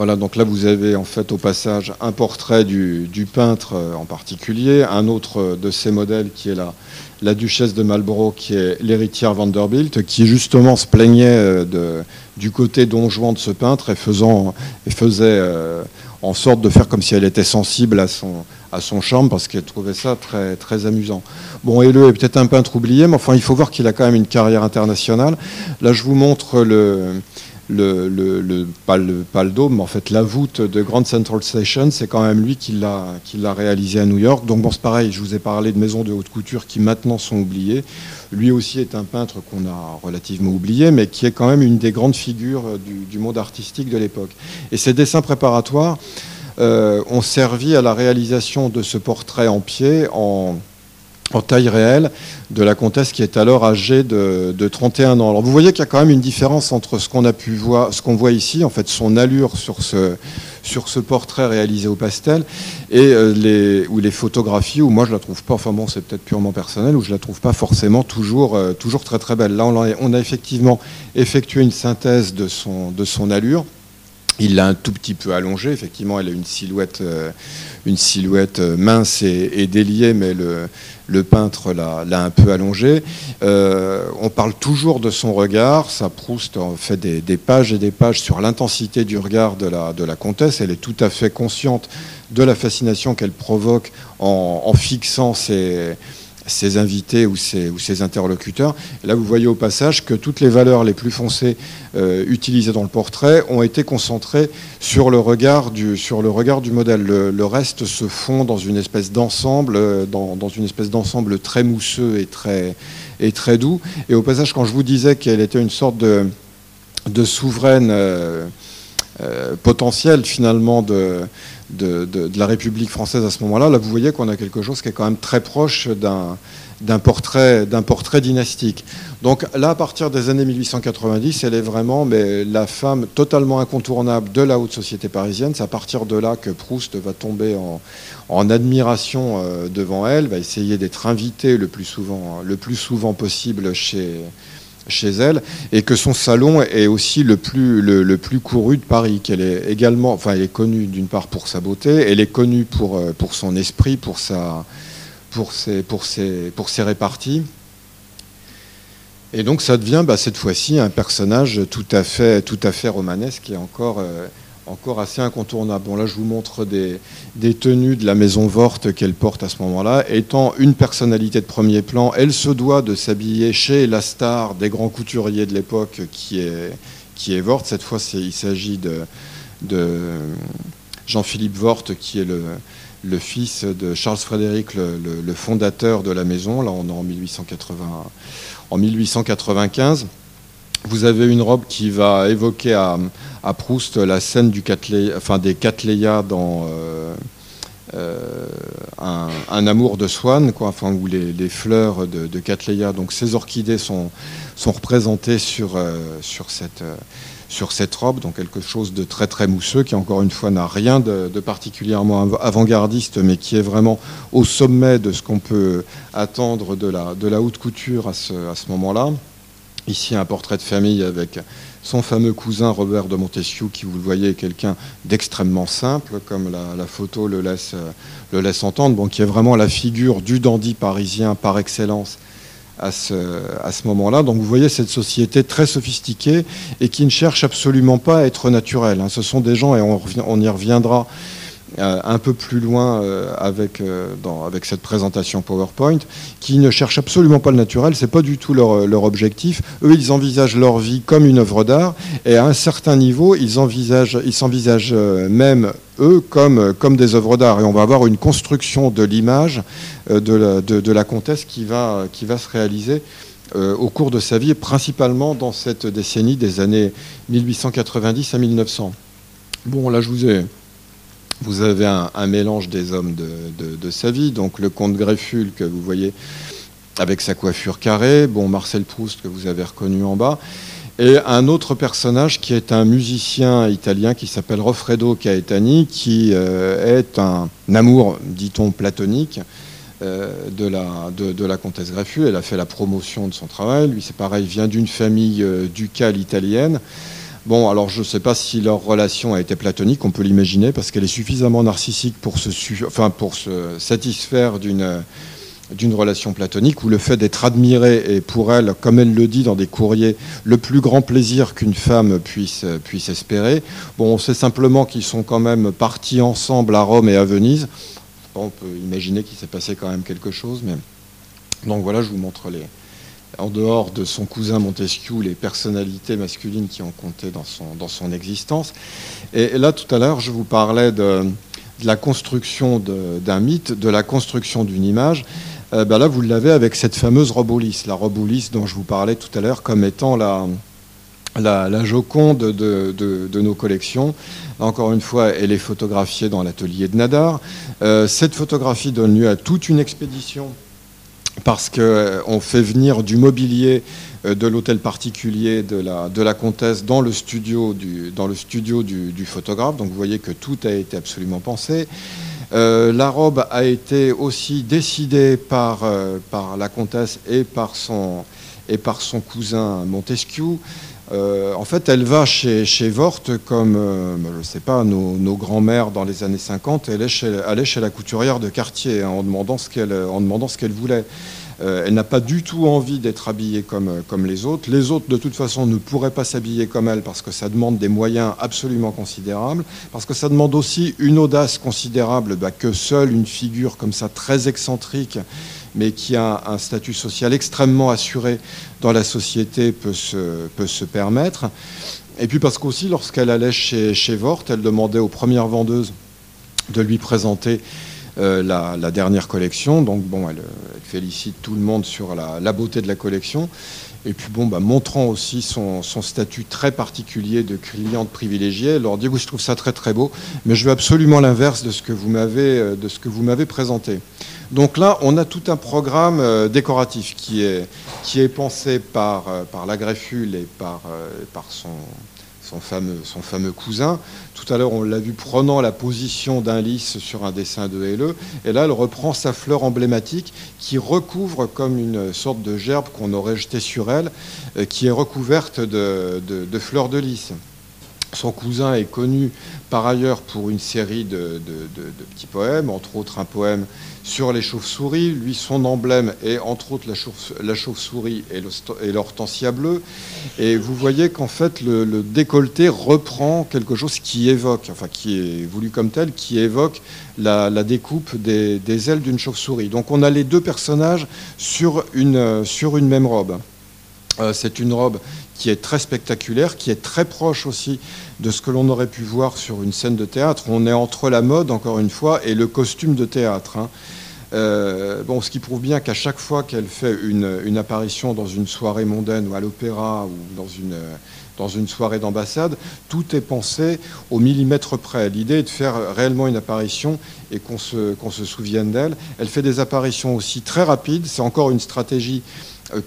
[SPEAKER 2] Voilà, donc là vous avez en fait au passage un portrait du, peintre euh, en particulier, un autre euh, de ces modèles qui est la, la duchesse de Marlborough, qui est l'héritière Vanderbilt, qui justement se plaignait euh, de, du côté donjouan de ce peintre et, faisant, et faisait en sorte de faire comme si elle était sensible à son, à son charme parce qu'elle trouvait ça très, très amusant. Bon, Helleux est peut-être un peintre oublié, mais enfin il faut voir qu'il a quand même une carrière internationale. Là je vous montre le le, le, pas, le, pas, dôme, mais en fait la voûte de Grand Central Station, c'est quand même lui qui l'a réalisé à New York. Donc bon, c'est pareil, je vous ai parlé de maisons de haute couture qui maintenant sont oubliées. Lui aussi est un peintre qu'on a relativement oublié, mais qui est quand même une des grandes figures du, du monde artistique de l'époque. Et ces dessins préparatoires euh, ont servi à la réalisation de ce portrait en pied en en taille réelle de la comtesse qui est alors âgée de, 31 ans. Alors vous voyez qu'il y a quand même une différence entre ce qu'on a pu voir, ce qu'on voit ici, en fait son allure sur ce, sur ce portrait réalisé au pastel, et euh, les, les photographies où moi je la trouve pas, enfin bon c'est peut-être purement personnel, où je la trouve pas forcément toujours, euh, toujours très très belle. Là on a, effectivement effectué une synthèse de son, de son allure. Il l'a un tout petit peu allongé, effectivement, elle a une silhouette, euh, une silhouette mince et, et déliée, mais le, le peintre l'a un peu allongé. Euh, on parle toujours de son regard. Ça, Proust fait des, pages et des pages sur l'intensité du regard de la, comtesse. Elle est tout à fait consciente de la fascination qu'elle provoque en fixant ses ses invités ou ses, ou ses interlocuteurs. là, vous voyez au passage que toutes les valeurs les plus foncées euh, utilisées dans le portrait ont été concentrées sur le regard du, sur le regard du modèle. Le, reste se fond dans une espèce d'ensemble, euh, dans, dans, une espèce d'ensemble très mousseux et très, et très doux. Et au passage, quand je vous disais qu'elle était une sorte de de souveraine potentielle finalement de, de, la République française à ce moment-là. Là, vous voyez qu'on a quelque chose qui est quand même très proche d'un portrait, portrait dynastique. Donc là, à partir des années 1890, elle est vraiment mais, la femme totalement incontournable de la haute société parisienne. C'est à partir de là que Proust va tomber en, admiration euh, devant elle, va essayer d'être invité le plus souvent, le plus souvent possible chez, chez elle, et que son salon est aussi le plus, le, plus couru de Paris. Qu'elle est également, enfin, elle est connue d'une part pour sa beauté, elle est connue pour, euh, pour son esprit, pour sa pour ses, pour pour réparties. Et donc ça devient bah, cette fois-ci un personnage tout à fait, tout à fait romanesque et encore, euh, encore assez incontournable. Bon là je vous montre des, tenues de la maison Vorte qu'elle porte à ce moment-là. Étant une personnalité de premier plan, elle se doit de s'habiller chez la star des grands couturiers de l'époque qui est, qui est Vorte. Cette fois il s'agit de, Jean-Philippe Vorte qui est le fils de Charles Frédéric, le, fondateur de la maison. Là, on est en, 1880, en 1895. Vous avez une robe qui va évoquer à, Proust la scène du enfin, des Cattleya dans euh, euh, un, amour de Swann, quoi, enfin, où les, fleurs de, de, donc ces orchidées sont, sont représentées sur, euh, sur cette sur cette robe, donc quelque chose de très très mousseux, qui encore une fois n'a rien de, particulièrement avant-gardiste, mais qui est vraiment au sommet de ce qu'on peut attendre de la, de la haute couture à ce, à ce moment-là. Ici un portrait de famille avec son fameux cousin Robert de Montesquieu, qui vous le voyez est quelqu'un d'extrêmement simple, comme la, photo le laisse, le laisse entendre, bon, qui est vraiment la figure du dandy parisien par excellence à ce, à ce moment-là. Donc vous voyez cette société très sophistiquée et qui ne cherche absolument pas à être naturelle. Hein. Ce sont des gens, et on, on y reviendra euh, un peu plus loin euh, avec, euh, avec cette présentation PowerPoint, qui ne cherchent absolument pas le naturel, c'est pas du tout leur, leur, objectif. Eux, ils envisagent leur vie comme une œuvre d'art, et à un certain niveau, ils envisagent, ils s'envisagent même eux comme, comme des œuvres d'art. Et on va avoir une construction de l'image de de, la, comtesse qui va, qui va se réaliser au cours de sa vie, principalement dans cette décennie des années 1890 à 1900. Bon, là, je vous ai vous avez un, mélange des hommes de, sa vie, donc le comte Grefful que vous voyez avec sa coiffure carrée, bon Marcel Proust que vous avez reconnu en bas, et un autre personnage qui est un musicien italien qui s'appelle Roffredo Caetani, qui euh, est un amour, dit-on, platonique euh, de, la, de, la comtesse Grefful. Elle a fait la promotion de son travail. Lui, c'est pareil, vient d'une famille euh, ducale italienne. Bon, alors je ne sais pas si leur relation a été platonique, on peut l'imaginer, parce qu'elle est suffisamment narcissique pour se, satisfaire d'une relation platonique, où le fait d'être admiré est pour elle, comme elle le dit dans des courriers, le plus grand plaisir qu'une femme puisse, puisse espérer. Bon, on sait simplement qu'ils sont quand même partis ensemble à Rome et à Venise. on peut imaginer qu'il s'est passé quand même quelque chose, mais... Donc voilà, je vous montre les, en dehors de son cousin Montesquieu, les personnalités masculines qui ont compté dans son, dans son existence. Et là, tout à l'heure, je vous parlais de, la construction d'un mythe, de la construction d'une image. Euh, ben là, vous l'avez avec cette fameuse Robolis, la Robolis dont je vous parlais tout à l'heure comme étant la, la, Joconde de, de, nos collections. Encore une fois, elle est photographiée dans l'atelier de Nadar. Euh, cette photographie donne lieu à toute une expédition parce qu'on euh, fait venir du mobilier euh, de l'hôtel particulier de la, comtesse dans le studio, du, photographe. Donc vous voyez que tout a été absolument pensé. Euh, la robe a été aussi décidée par, la comtesse et par son cousin Montesquieu. En fait, elle va chez, chez comme, je ne sais pas, nos, grands-mères dans les années 50, elle est chez, allait chez la couturière de quartier hein, en demandant ce qu'elle voulait. Euh, elle n'a pas du tout envie d'être habillée comme, euh, comme les autres. Les autres, de toute façon, ne pourraient pas s'habiller comme elle parce que ça demande des moyens absolument considérables, parce que ça demande aussi une audace considérable bah, que seule une figure comme ça, très excentrique, mais qui a un statut social extrêmement assuré dans la société, peut se, peut se permettre. Et puis parce qu'aussi, lorsqu'elle allait chez, chez Vort, elle demandait aux premières vendeuses de lui présenter euh, la, dernière collection. Donc bon, elle, félicite tout le monde sur la, beauté de la collection. et puis bon, bah, montrant aussi son, statut très particulier de cliente privilégiée, leur dit oui, je trouve ça très très beau, mais je veux absolument l'inverse de ce que vous m'avez euh, de ce que vous m'avez présenté. Donc là, on a tout un programme euh, décoratif qui est pensé par euh, la greffule et par par son fameux, cousin. Tout à l'heure, on l'a vu prenant la position d'un lys sur un dessin de Helleux. Et là, elle reprend sa fleur emblématique qui recouvre comme une sorte de gerbe qu'on aurait jetée sur elle, euh, qui est recouverte de, de fleurs de lys. Son cousin est connu par ailleurs pour une série de, petits poèmes, entre autres un poème sur les chauves-souris. Lui, son emblème est entre autres la chauve-souris et l'hortensia bleue. Et vous voyez qu'en fait, le, décolleté reprend quelque chose qui évoque, enfin qui est voulu comme tel, qui évoque la, découpe des, ailes d'une chauve-souris. Donc on a les deux personnages sur une, même robe. Euh, c'est une robe qui est très spectaculaire, qui est très proche aussi de ce que l'on aurait pu voir sur une scène de théâtre. On est entre la mode, encore une fois, et le costume de théâtre. Hein. Euh, ce qui prouve bien qu'à chaque fois qu'elle fait une, apparition dans une soirée mondaine ou à l'opéra ou dans une, soirée d'ambassade, tout est pensé au millimètre près. L'idée est de faire réellement une apparition et qu'on se, souvienne d'elle. Elle fait des apparitions aussi très rapides. C'est encore une stratégie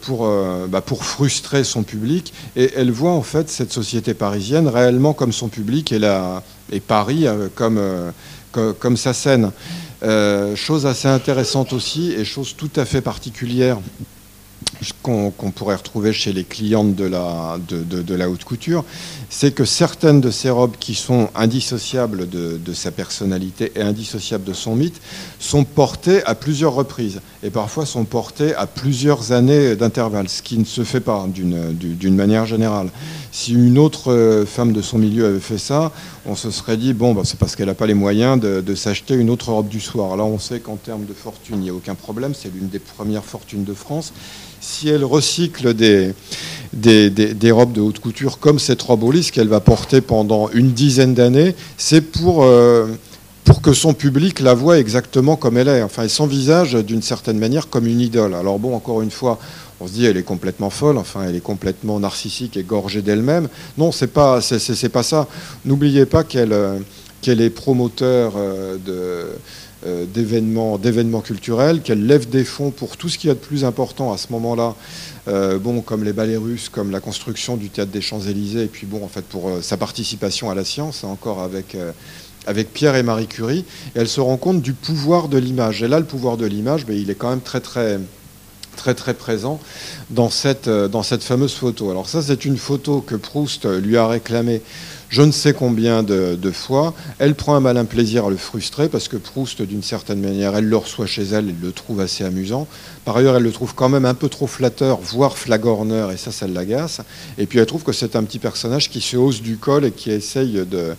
[SPEAKER 2] pour, euh, bah, pour frustrer son public. Et elle voit en fait cette société parisienne réellement comme son public et, Paris euh, comme, sa scène. chose assez intéressante aussi et chose tout à fait particulière qu'on pourrait retrouver chez les clientes de la, haute couture, c'est que certaines de ces robes qui sont indissociables de, sa personnalité et indissociables de son mythe sont portées à plusieurs reprises et parfois sont portées à plusieurs années d'intervalle, ce qui ne se fait pas d'une manière générale. Si une autre euh, femme de son milieu avait fait ça, on se serait dit, bon, bah, c'est parce qu'elle n'a pas les moyens de s'acheter une autre robe du soir. Là, on sait qu'en termes de fortune, il n'y a aucun problème, c'est l'une des premières fortunes de France si elle recycle des, des, robes de haute couture comme cette robe au qu'elle va porter pendant une dizaine d'années, c'est pour, euh, pour que son public la voie exactement comme elle est. Enfin, elle s'envisage d'une certaine manière comme une idole. Alors bon, encore une fois, on se dit elle est complètement folle, enfin elle est complètement narcissique et gorgée d'elle-même. Non, c'est pas c'est, pas ça. N'oubliez pas qu'elle euh, qu'elle est promoteur euh, de d'événements, d'événements culturels, qu'elle lève des fonds pour tout ce qui y a de plus important à ce moment-là, euh, bon, comme les ballets russes, comme la construction du théâtre des Champs-Élysées, et puis bon, en fait, pour euh, sa participation à la science, encore avec, avec Pierre et Marie Curie, elle se rend compte du pouvoir de l'image. Et là, le pouvoir de l'image, ben, il est quand même très, très très très présent dans cette, dans cette fameuse photo. Alors ça, c'est une photo que Proust lui a réclamée je ne sais combien de, fois. Elle prend un malin plaisir à le frustrer parce que Proust, d'une certaine manière, elle le reçoit chez elle, elle le trouve assez amusant. Par ailleurs, elle le trouve quand même un peu trop flatteur, voire flagorneur, et ça, ça l'agace. Et puis elle trouve que c'est un petit personnage qui se hausse du col et qui essaye de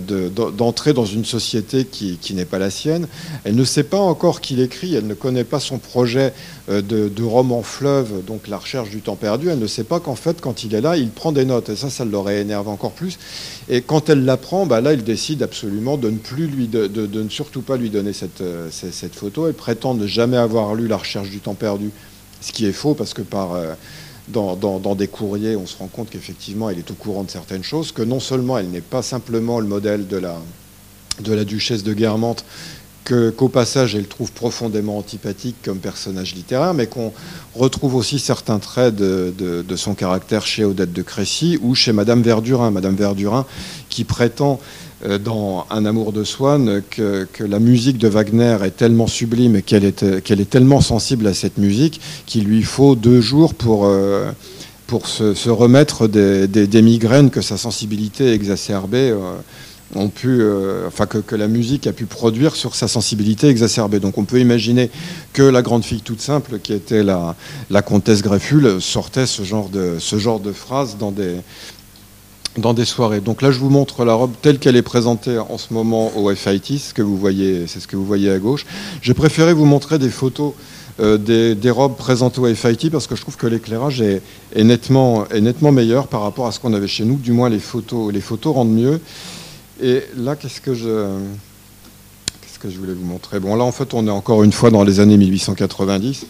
[SPEAKER 2] d'entrer dans une société qui, n'est pas la sienne. Elle ne sait pas encore qu'il écrit, elle ne connaît pas son projet euh, de, de, roman fleuve, donc la recherche du temps perdu. Elle ne sait pas qu'en fait, quand il est là, il prend des notes. Et ça, ça l'aurait énervé encore plus. Et quand elle l'apprend, bah là, il décide absolument de ne plus lui, de, ne surtout pas lui donner cette, euh, cette, photo. Elle prétend ne jamais avoir lu la recherche du temps perdu, ce qui est faux parce que par euh, dans, des courriers, on se rend compte qu'effectivement, elle est au courant de certaines choses, que non seulement elle n'est pas simplement le modèle de la, de la duchesse de Guermantes, qu'au passage, elle trouve profondément antipathique comme personnage littéraire, mais qu'on retrouve aussi certains traits de, de, son caractère chez Odette de Crécy ou chez Madame Verdurin. Madame Verdurin qui prétend dans Un amour de Swann que, la musique de Wagner est tellement sublime et qu'elle est, qu'elle est tellement sensible à cette musique qu'il lui faut deux jours pour, euh, pour se, remettre des, des, migraines que sa sensibilité exacerbée euh, ont pu, enfin que, que, la musique a pu produire sur sa sensibilité exacerbée. Donc on peut imaginer que la grande fille toute simple, qui était la, la comtesse Greffule, sortait ce genre de, ce genre de phrases dans des, dans des soirées. Donc là, je vous montre la robe telle qu'elle est présentée en ce moment au FIT, ce que vous voyez, c'est ce que vous voyez à gauche. J'ai préféré vous montrer des photos euh, des, robes présentées au FIT parce que je trouve que l'éclairage est, nettement, est nettement meilleur par rapport à ce qu'on avait chez nous. Du moins, les photos, les photos rendent mieux. Et là, qu'est-ce que je qu'est-ce que je voulais vous montrer? Bon, là, en fait, on est encore une fois dans les années 1890.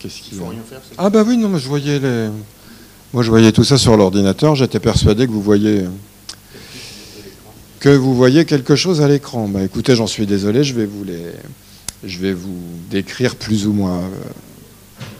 [SPEAKER 2] Qu'est-ce qu'il rien faire Ah bah oui, non, mais je voyais les. Moi, je voyais tout ça sur l'ordinateur. J'étais persuadé que vous voyez que vous voyez quelque chose à l'écran. Bah, écoutez, j'en suis désolé. Je vais vous les, je vais vous décrire plus ou moins.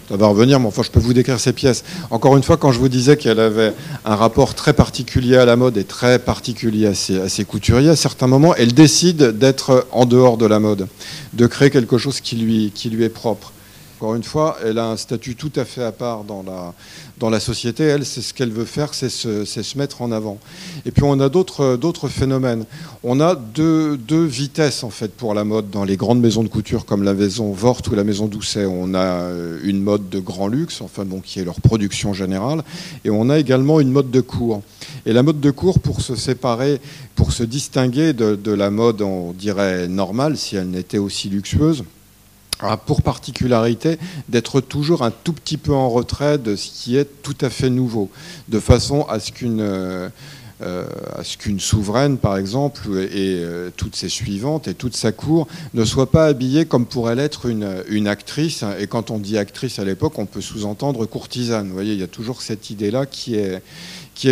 [SPEAKER 2] Ça va revenir, mais enfin, je peux vous décrire ces pièces. Encore une fois, quand je vous disais qu'elle avait un rapport très particulier à la mode et très particulier à ses, à ses couturiers, à certains moments, elle décide d'être en dehors de la mode, de créer quelque chose qui lui, qui lui est propre. Encore une fois, elle a un statut tout à fait à part dans la, dans la société. Elle, c'est ce qu'elle veut faire, c'est se, se, mettre en avant. Et puis on a d'autres phénomènes. On a deux, deux, vitesses en fait pour la mode dans les grandes maisons de couture comme la maison Vort ou la maison Doucet. On a euh, une mode de grand luxe, enfin bon, qui est leur production générale, et on a également une mode de cours. Et la mode de cours, pour se séparer, pour se distinguer de, de la mode, on dirait normale, si elle n'était aussi luxueuse a pour particularité d'être toujours un tout petit peu en retrait de ce qui est tout à fait nouveau, de façon à ce qu'une euh, qu'une souveraine, par exemple, et euh, toutes ses suivantes et toute sa cour ne soient pas habillées comme pourrait l'être une, une, actrice. Et quand on dit actrice à l'époque, on peut sous-entendre courtisane. Vous voyez, il y a toujours cette idée-là qui est,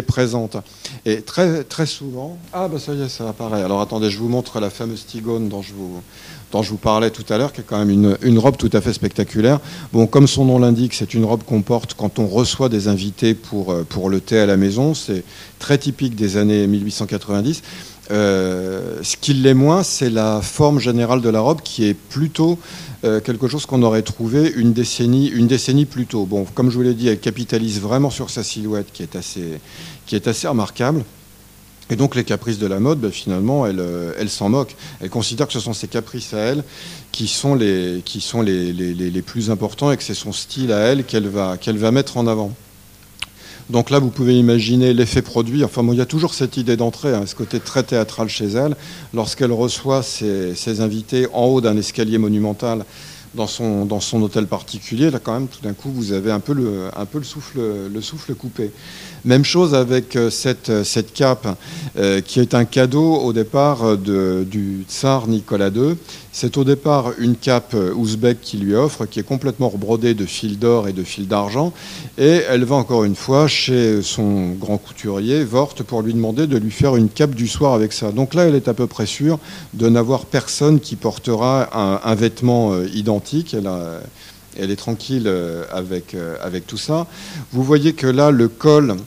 [SPEAKER 2] présente. Et très, souvent... Ah, bah ça y est, ça apparaît. Alors attendez, je vous montre la fameuse tigone dont je vous, dont je vous parlais tout à l'heure, qui est quand même une, robe tout à fait spectaculaire. Bon, comme son nom l'indique, c'est une robe qu'on porte quand on reçoit des invités pour, euh, pour le thé à la maison. C'est très typique des années 1890. Euh, ce qui l'est moins, c'est la forme générale de la robe qui est plutôt euh, quelque chose qu'on aurait trouvé une décennie, une décennie plus tôt. Bon, comme je vous l'ai dit, elle capitalise vraiment sur sa silhouette qui est assez, qui est assez remarquable. Et donc les caprices de la mode, ben, finalement, elle, euh, elle s'en moque. Elle considère que ce sont ses caprices à elle qui sont les, qui sont les, les, les plus importants et que c'est son style à elle qu'elle va, qu'elle va mettre en avant. Donc là, vous pouvez imaginer l'effet produit. Enfin, il y a toujours cette idée d'entrée, hein, ce côté très théâtral chez elle. Lorsqu'elle reçoit ses, ses invités en haut d'un escalier monumental dans son, dans son hôtel particulier, là quand même, tout d'un coup, vous avez un peu le, un peu le, souffle, le souffle coupé. Même chose avec euh, cette, euh, cette cape euh, qui est un cadeau au départ du tsar Nicolas II. C'est au départ une cape ouzbek qui lui offre, qui est complètement rebrodée de fils d'or et de fils d'argent. Et elle va encore une fois chez son grand couturier, Vort, pour lui demander de lui faire une cape du soir avec ça. Donc là, elle est à peu près sûre de n'avoir personne qui portera un, un vêtement identique. Elle a, elle est tranquille avec, avec tout ça. Vous voyez que là, le col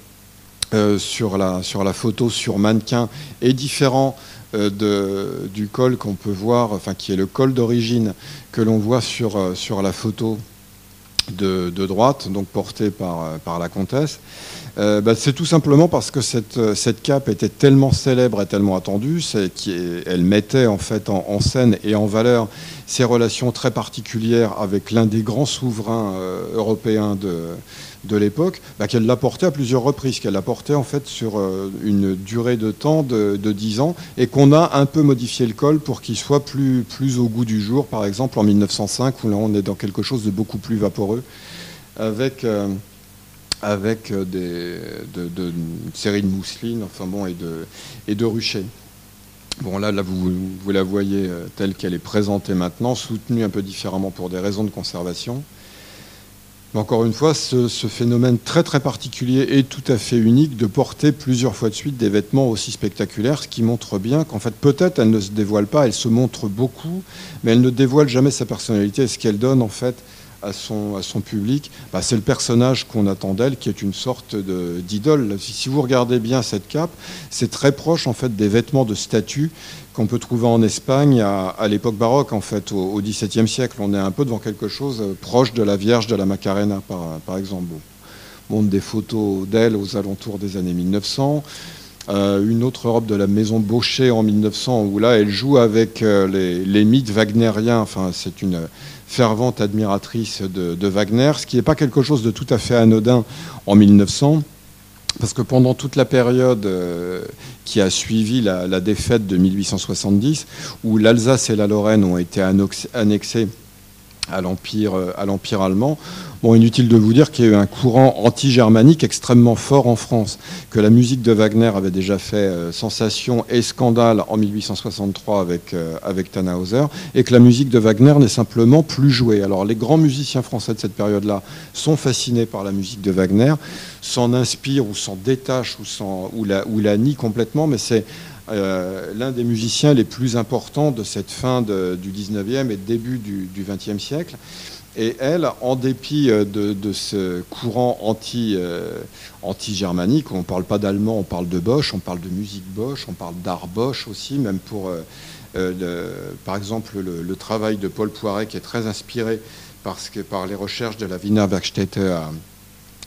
[SPEAKER 2] euh, sur, la, sur la photo sur mannequin est différent euh, du col qu'on peut voir, enfin qui est le col d'origine que l'on voit sur, euh, sur la photo de, de, droite, donc portée par, par la comtesse. Euh, bah, C'est tout simplement parce que cette, cette, cape était tellement célèbre et tellement attendue, qu'elle mettait en fait en, en, scène et en valeur ses relations très particulières avec l'un des grands souverains euh, européens de, de l'époque, bah, qu'elle l'a porté à plusieurs reprises, qu'elle l'a porté en fait sur euh, une durée de temps de, de 10 ans, et qu'on a un peu modifié le col pour qu'il soit plus, plus au goût du jour, par exemple en 1905, où là on est dans quelque chose de beaucoup plus vaporeux, avec, euh, avec des, de, de, une série de mousselines enfin bon, et, de, et de ruchers. Bon, là, vous la voyez euh, telle qu'elle est présentée maintenant, soutenue un peu différemment pour des raisons de conservation. Mais encore une fois, ce, ce, phénomène très très particulier et tout à fait unique de porter plusieurs fois de suite des vêtements aussi spectaculaires, ce qui montre bien qu'en fait peut-être elle ne se dévoile pas, elle se montre beaucoup, mais elle ne dévoile jamais sa personnalité. Et ce qu'elle donne en fait à son, public, bah, c'est le personnage qu'on attend d'elle, qui est une sorte d'idole. Si vous regardez bien cette cape, c'est très proche en fait des vêtements de statue qu'on peut trouver en Espagne à, l'époque baroque, en fait, au, XVIIe siècle. On est un peu devant quelque chose proche de la Vierge de la Macarena, par, exemple. On montre des photos d'elle aux alentours des années 1900. Euh, une autre robe de la maison Baucher en 1900, où là, elle joue avec euh, les, les mythes wagnériens. Enfin, c'est une fervente admiratrice de, Wagner, ce qui n'est pas quelque chose de tout à fait anodin en 1900, parce que pendant toute la période euh, qui a suivi la, la, défaite de 1870, où l'Alsace et la Lorraine ont été annexées à l'empire allemand. Bon, inutile de vous dire qu'il y a eu un courant anti-germanique extrêmement fort en France, que la musique de Wagner avait déjà fait euh, sensation et scandale en 1863 avec, euh, avec Tannhauser, et que la musique de Wagner n'est simplement plus jouée. Alors les grands musiciens français de cette période-là sont fascinés par la musique de Wagner, s'en inspirent ou s'en détachent ou, ou, la, ou la nient complètement, mais c'est euh, l'un des musiciens les plus importants de cette fin du 19e et début du, du 20e siècle. Et elle, en dépit euh, de, ce courant euh, anti-germanique, on ne parle pas d'allemand, on parle de Bosch, on parle de musique Bosch, on parle d'art Bosch aussi, même pour, par exemple, le, travail de Paul Poiret qui est très inspiré parce que, par les recherches de la Wiener Werkstätte à,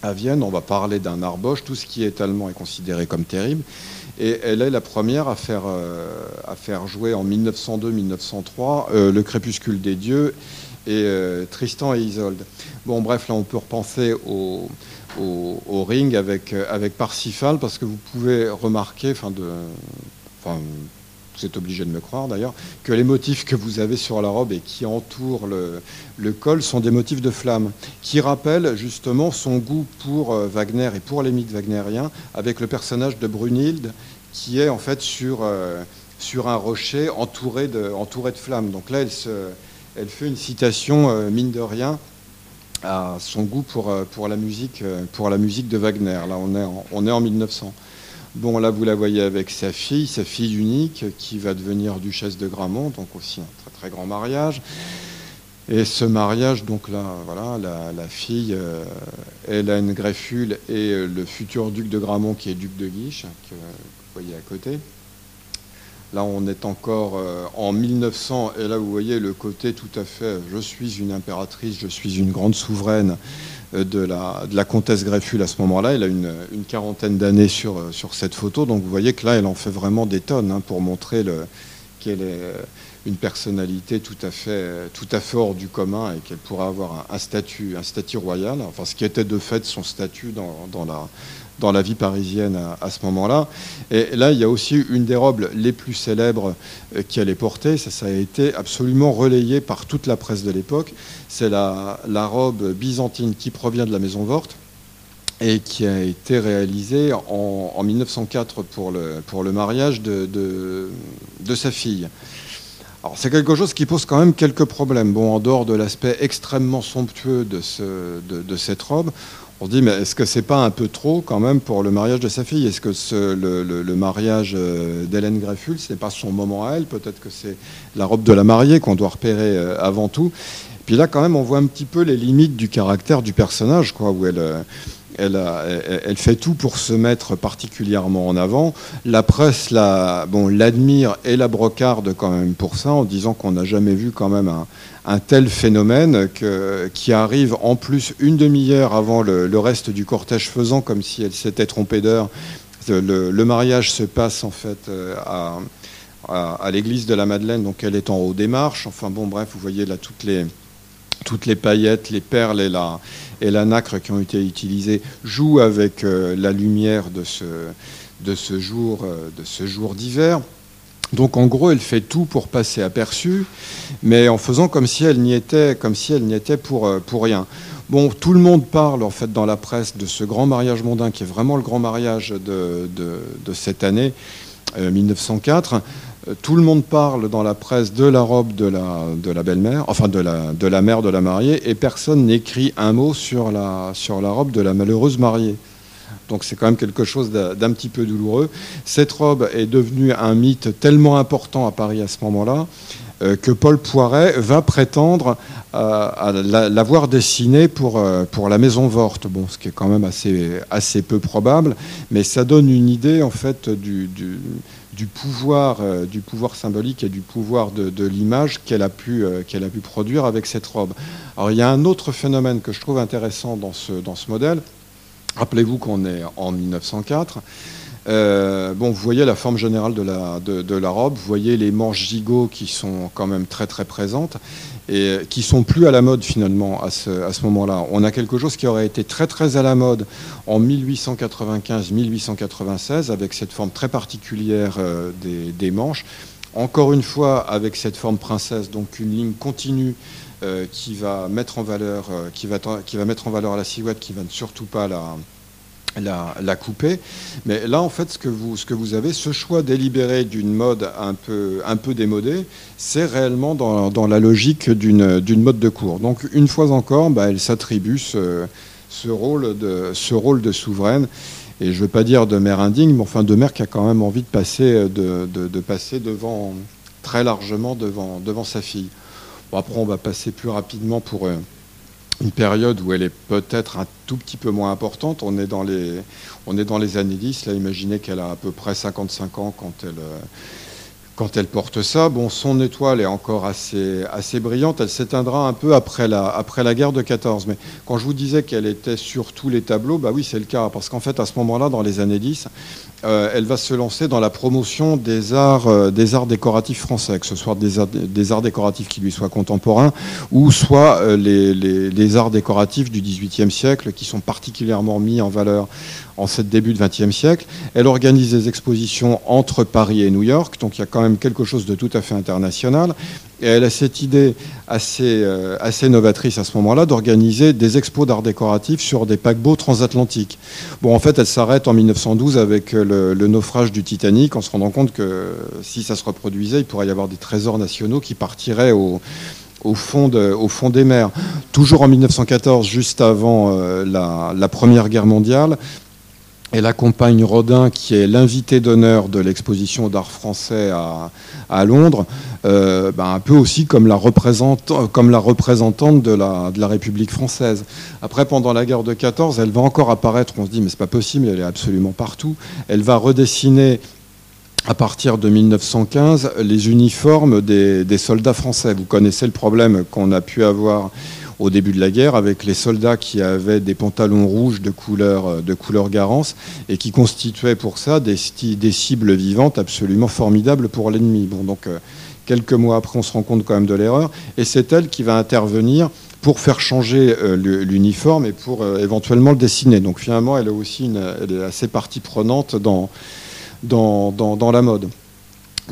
[SPEAKER 2] à Vienne. On va parler d'un art Bosch, tout ce qui est allemand est considéré comme terrible. Et elle est la première à faire, à faire jouer en 1902-1903 Le Crépuscule des Dieux et euh, Tristan et Isolde. Bon, bref, là, on peut repenser au, au, ring avec, euh, avec Parsifal, parce que vous pouvez remarquer, enfin, de, vous êtes obligé de me croire d'ailleurs, que les motifs que vous avez sur la robe et qui entourent le, col sont des motifs de flamme, qui rappellent justement son goût pour euh, Wagner et pour les mythes wagnériens, avec le personnage de Brunhilde, qui est en fait sur, sur un rocher entouré de, entouré de flammes. Donc là, elle fait une citation, euh, mine de rien, à son goût pour, euh, pour, la, musique, euh, pour la musique de Wagner. Là, on est, on est en 1900. Bon, là, vous la voyez avec sa fille, sa fille unique, qui va devenir duchesse de Gramont, donc aussi un très très grand mariage. Et ce mariage, donc là, voilà, la, fille, Hélène Greffule et le futur duc de Gramont, qui est duc de Guiche, que vous voyez à côté. Là, on est encore euh, en 1900, et là, vous voyez le côté tout à fait je suis une impératrice, je suis une grande souveraine euh, de la, de la comtesse Greffule à ce moment-là. Elle a une, quarantaine d'années sur, euh, sur cette photo, donc vous voyez que là, elle en fait vraiment des tonnes hein, pour montrer qu'elle est une personnalité tout à fait, hors du commun et qu'elle pourra avoir un, statut, royal, enfin ce qui était de fait son statut dans la dans la vie parisienne à, ce moment-là. Et là, il y a aussi une des robes les plus célèbres euh, qu'elle ait portée. Ça, a été absolument relayé par toute la presse de l'époque. C'est la, robe byzantine qui provient de la Maison Vorte et qui a été réalisée en, en 1904 pour le, mariage de, sa fille. Alors c'est quelque chose qui pose quand même quelques problèmes. Bon, en dehors de l'aspect extrêmement somptueux de cette robe, on se dit, mais est-ce que c'est pas un peu trop quand même pour le mariage de sa fille? Est-ce que le, mariage euh, d'Hélène Grefful, ce n'est pas son moment à elle? Peut-être que c'est la robe de la mariée qu'on doit repérer euh, avant tout. Puis là, quand même, on voit un petit peu les limites du caractère du personnage, quoi, où elle, elle, fait tout pour se mettre particulièrement en avant. La presse bon, l'admire et la brocarde quand même pour ça, en disant qu'on n'a jamais vu quand même un, tel phénomène qui arrive en plus une demi-heure avant le, reste du cortège faisant comme si elle s'était trompée d'heure. Le, mariage se passe en fait euh, à, à, l'église de la Madeleine, donc elle est en haut des marches. Enfin bon, bref, vous voyez là toutes les toutes les paillettes, les perles et la, et la nacre qui ont été utilisées jouent avec euh, la lumière de ce, euh, de ce jour d'hiver. Donc en gros, elle fait tout pour passer aperçue, mais en faisant comme si elle n'y était, comme si elle n'y était pour, euh, pour rien. Bon, tout le monde parle en fait dans la presse de ce grand mariage mondain qui est vraiment le grand mariage de, de cette année 1904. Euh, tout le monde parle dans la presse de la robe de la, belle-mère, enfin de la, mère de la mariée, et personne n'écrit un mot sur la, robe de la malheureuse mariée. Donc c'est quand même quelque chose d'un petit peu douloureux. Cette robe est devenue un mythe tellement important à Paris à ce moment-là euh, que Paul Poiret va prétendre euh, l'avoir dessinée pour, la Maison Vorte, bon, ce qui est quand même assez, peu probable, mais ça donne une idée en fait du du pouvoir, euh, du pouvoir symbolique et du pouvoir de, l'image qu'elle a, pu, euh, qu'elle a pu produire avec cette robe. Alors il y a un autre phénomène que je trouve intéressant dans ce, modèle. Rappelez-vous qu'on est en 1904. Euh, bon, vous voyez la forme générale de la, robe, vous voyez les manches gigots qui sont quand même très présentes et qui sont plus à la mode finalement à ce, à ce moment-là. On a quelque chose qui aurait été très très à la mode en 1895-1896 avec cette forme très particulière euh, des, manches. Encore une fois avec cette forme princesse, donc une ligne continue qui va mettre en valeur, qui va, qui va mettre en valeur la silhouette, qui va surtout pas la, la, la, couper. Mais là, en fait, ce que vous, ce que vous avez, ce choix délibéré d'une mode un peu, un peu démodée, c'est réellement dans, dans, la logique d'une mode de cours. Donc, une fois encore, bah, elle s'attribue ce, ce, rôle de, ce rôle de souveraine. Et je ne veux pas dire de mère indigne, mais enfin de mère qui a quand même envie de passer, de, de, passer devant, très largement devant, devant sa fille. Bon, après, on va passer plus rapidement pour une période où elle est peut-être un tout petit peu moins importante. On est dans les, on est dans les années 10. Là, imaginez qu'elle a à peu près 55 ans quand elle, quand elle porte ça. Bon, son étoile est encore assez, assez brillante. Elle s'éteindra un peu après la, après la guerre de 14. Mais quand je vous disais qu'elle était sur tous les tableaux, bah oui, c'est le cas. Parce qu'en fait, à ce moment-là, dans les années 10, euh, elle va se lancer dans la promotion des arts, euh, des arts décoratifs français, que ce soit des arts, décoratifs qui lui soient contemporains ou soit euh, les, les, les, arts décoratifs du XVIIIe siècle qui sont particulièrement mis en valeur en ce début du XXe siècle. Elle organise des expositions entre Paris et New York, donc il y a quand même quelque chose de tout à fait international. Et elle a cette idée assez, euh, assez novatrice à ce moment-là d'organiser des expos d'art décoratif sur des paquebots transatlantiques. Bon, en fait, elle s'arrête en 1912 avec le, naufrage du Titanic en se rendant compte que si ça se reproduisait, il pourrait y avoir des trésors nationaux qui partiraient au, fond, des mers. Toujours en 1914, juste avant euh, la Première Guerre mondiale, elle accompagne Rodin, qui est l'invité d'honneur de l'exposition d'art français à, Londres, euh, ben un peu aussi comme la, représentante de la, République française. Après, pendant la guerre de 14, elle va encore apparaître, on se dit, mais c'est pas possible, elle est absolument partout. Elle va redessiner à partir de 1915 les uniformes des soldats français. Vous connaissez le problème qu'on a pu avoir au début de la guerre avec les soldats qui avaient des pantalons rouges de couleur, euh, de couleur Garance et qui constituaient pour ça des, cibles vivantes absolument formidables pour l'ennemi. Bon, donc euh, quelques mois après, on se rend compte quand même de l'erreur et c'est elle qui va intervenir pour faire changer euh, l'uniforme et pour éventuellement le dessiner. Donc finalement, elle, a aussi une, assez partie prenante dans, dans, dans la mode.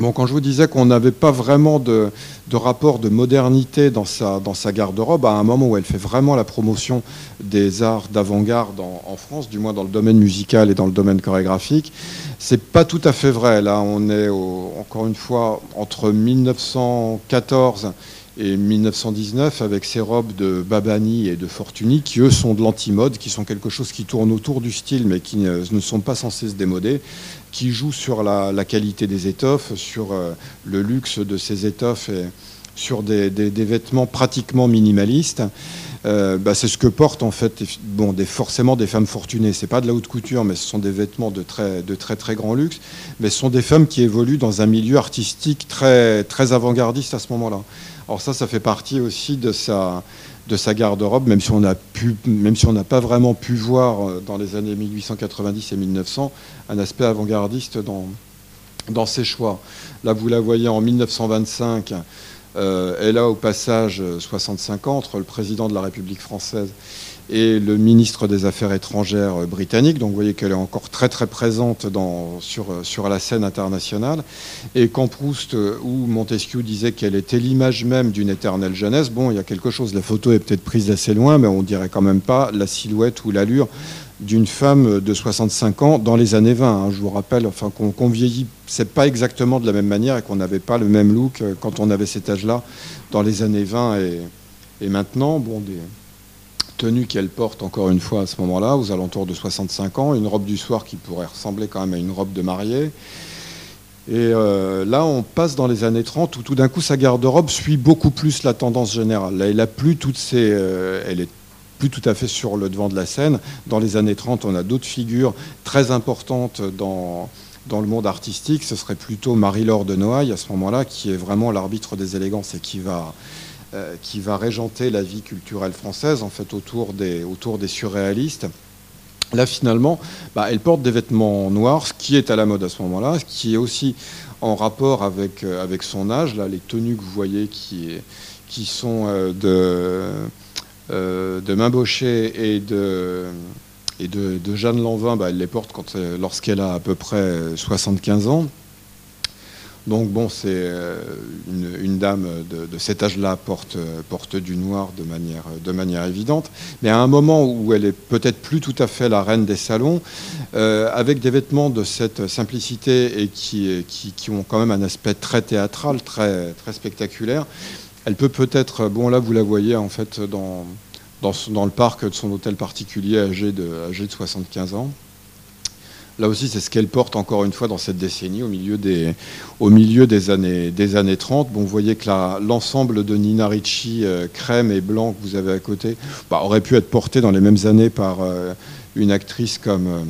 [SPEAKER 2] Quand je vous disais qu'on n'avait pas vraiment de, rapport de modernité dans sa, dans sa garde-robe, à un moment où elle fait vraiment la promotion des arts d'avant-garde en, France, du moins dans le domaine musical et dans le domaine chorégraphique, c'est pas tout à fait vrai. Là, on est encore une fois entre 1914 et 1919 avec ces robes de Babani et de Fortuny qui eux sont de l'anti-mode, qui sont quelque chose qui tourne autour du style mais qui ne sont pas censés se démoder qui joue sur la, qualité des étoffes, sur euh, le luxe de ces étoffes et sur des, vêtements pratiquement minimalistes. Euh, bah, c'est ce que portent en fait bon, forcément des femmes fortunées. C'est pas de la haute couture, mais ce sont des vêtements de très, de très très grand luxe. Mais ce sont des femmes qui évoluent dans un milieu artistique très, très avant-gardiste à ce moment-là. Alors ça, ça fait partie aussi de sa, de sa garde-robe, même si on pu, même si on n'a pas vraiment pu voir euh, dans les années 1890 et 1900 un aspect avant-gardiste dans, dans ses choix. Là, vous la voyez en 1925. Euh, elle a au passage 65 ans entre le président de la République française et le ministre des Affaires étrangères britannique. Donc vous voyez qu'elle est encore très très présente dans, sur, la scène internationale. Et quand Proust ou Montesquieu disaient qu'elle était l'image même d'une éternelle jeunesse, bon, il y a quelque chose. La photo est peut-être prise d'assez loin, mais on dirait quand même pas la silhouette ou l'allure d'une femme de 65 ans dans les années 20. Hein. Je vous rappelle enfin, qu'on qu vieillit, c'est pas exactement de la même manière et qu'on n'avait pas le même look quand on avait cet âge-là dans les années 20 et, et maintenant. Bon, des, tenue qu'elle porte encore une fois à ce moment-là, aux alentours de 65 ans, une robe du soir qui pourrait ressembler quand même à une robe de mariée. Et euh, là, on passe dans les années 30 où tout d'un coup, sa garde-robe suit beaucoup plus la tendance générale. Elle a plus toutes ces, euh, elle est plus tout à fait sur le devant de la scène. Dans les années 30, on a d'autres figures très importantes dans, dans le monde artistique. Ce serait plutôt Marie-Laure de Noailles à ce moment-là, qui est vraiment l'arbitre des élégances et qui va euh, qui va régenter la vie culturelle française, en fait, autour des, autour des surréalistes. Là, finalement, bah, elle porte des vêtements noirs, ce qui est à la mode à ce moment-là, ce qui est aussi en rapport avec, euh, avec son âge. Là, les tenues que vous voyez qui, qui sont euh, de, de et de, et de Jeanne Lanvin, bah, elle les porte lorsqu'elle a à peu près 75 ans. Donc bon, c'est une, dame de, cet âge-là porte, porte du noir de manière, de manière évidente, mais à un moment où elle est peut-être plus tout à fait la reine des salons, avec des vêtements de cette simplicité et qui, qui, qui, ont quand même un aspect très théâtral, très, très spectaculaire, elle peut peut-être, bon là vous la voyez en fait dans, dans, le parc de son hôtel particulier âgé de, âgé de 75 ans. Là aussi, c'est ce qu'elle porte encore une fois dans cette décennie, au milieu des, années, des années 30. Bon, vous voyez que l'ensemble de Nina Ricci, euh, crème et blanc que vous avez à côté, bah, aurait pu être porté dans les mêmes années par euh, une actrice comme, euh,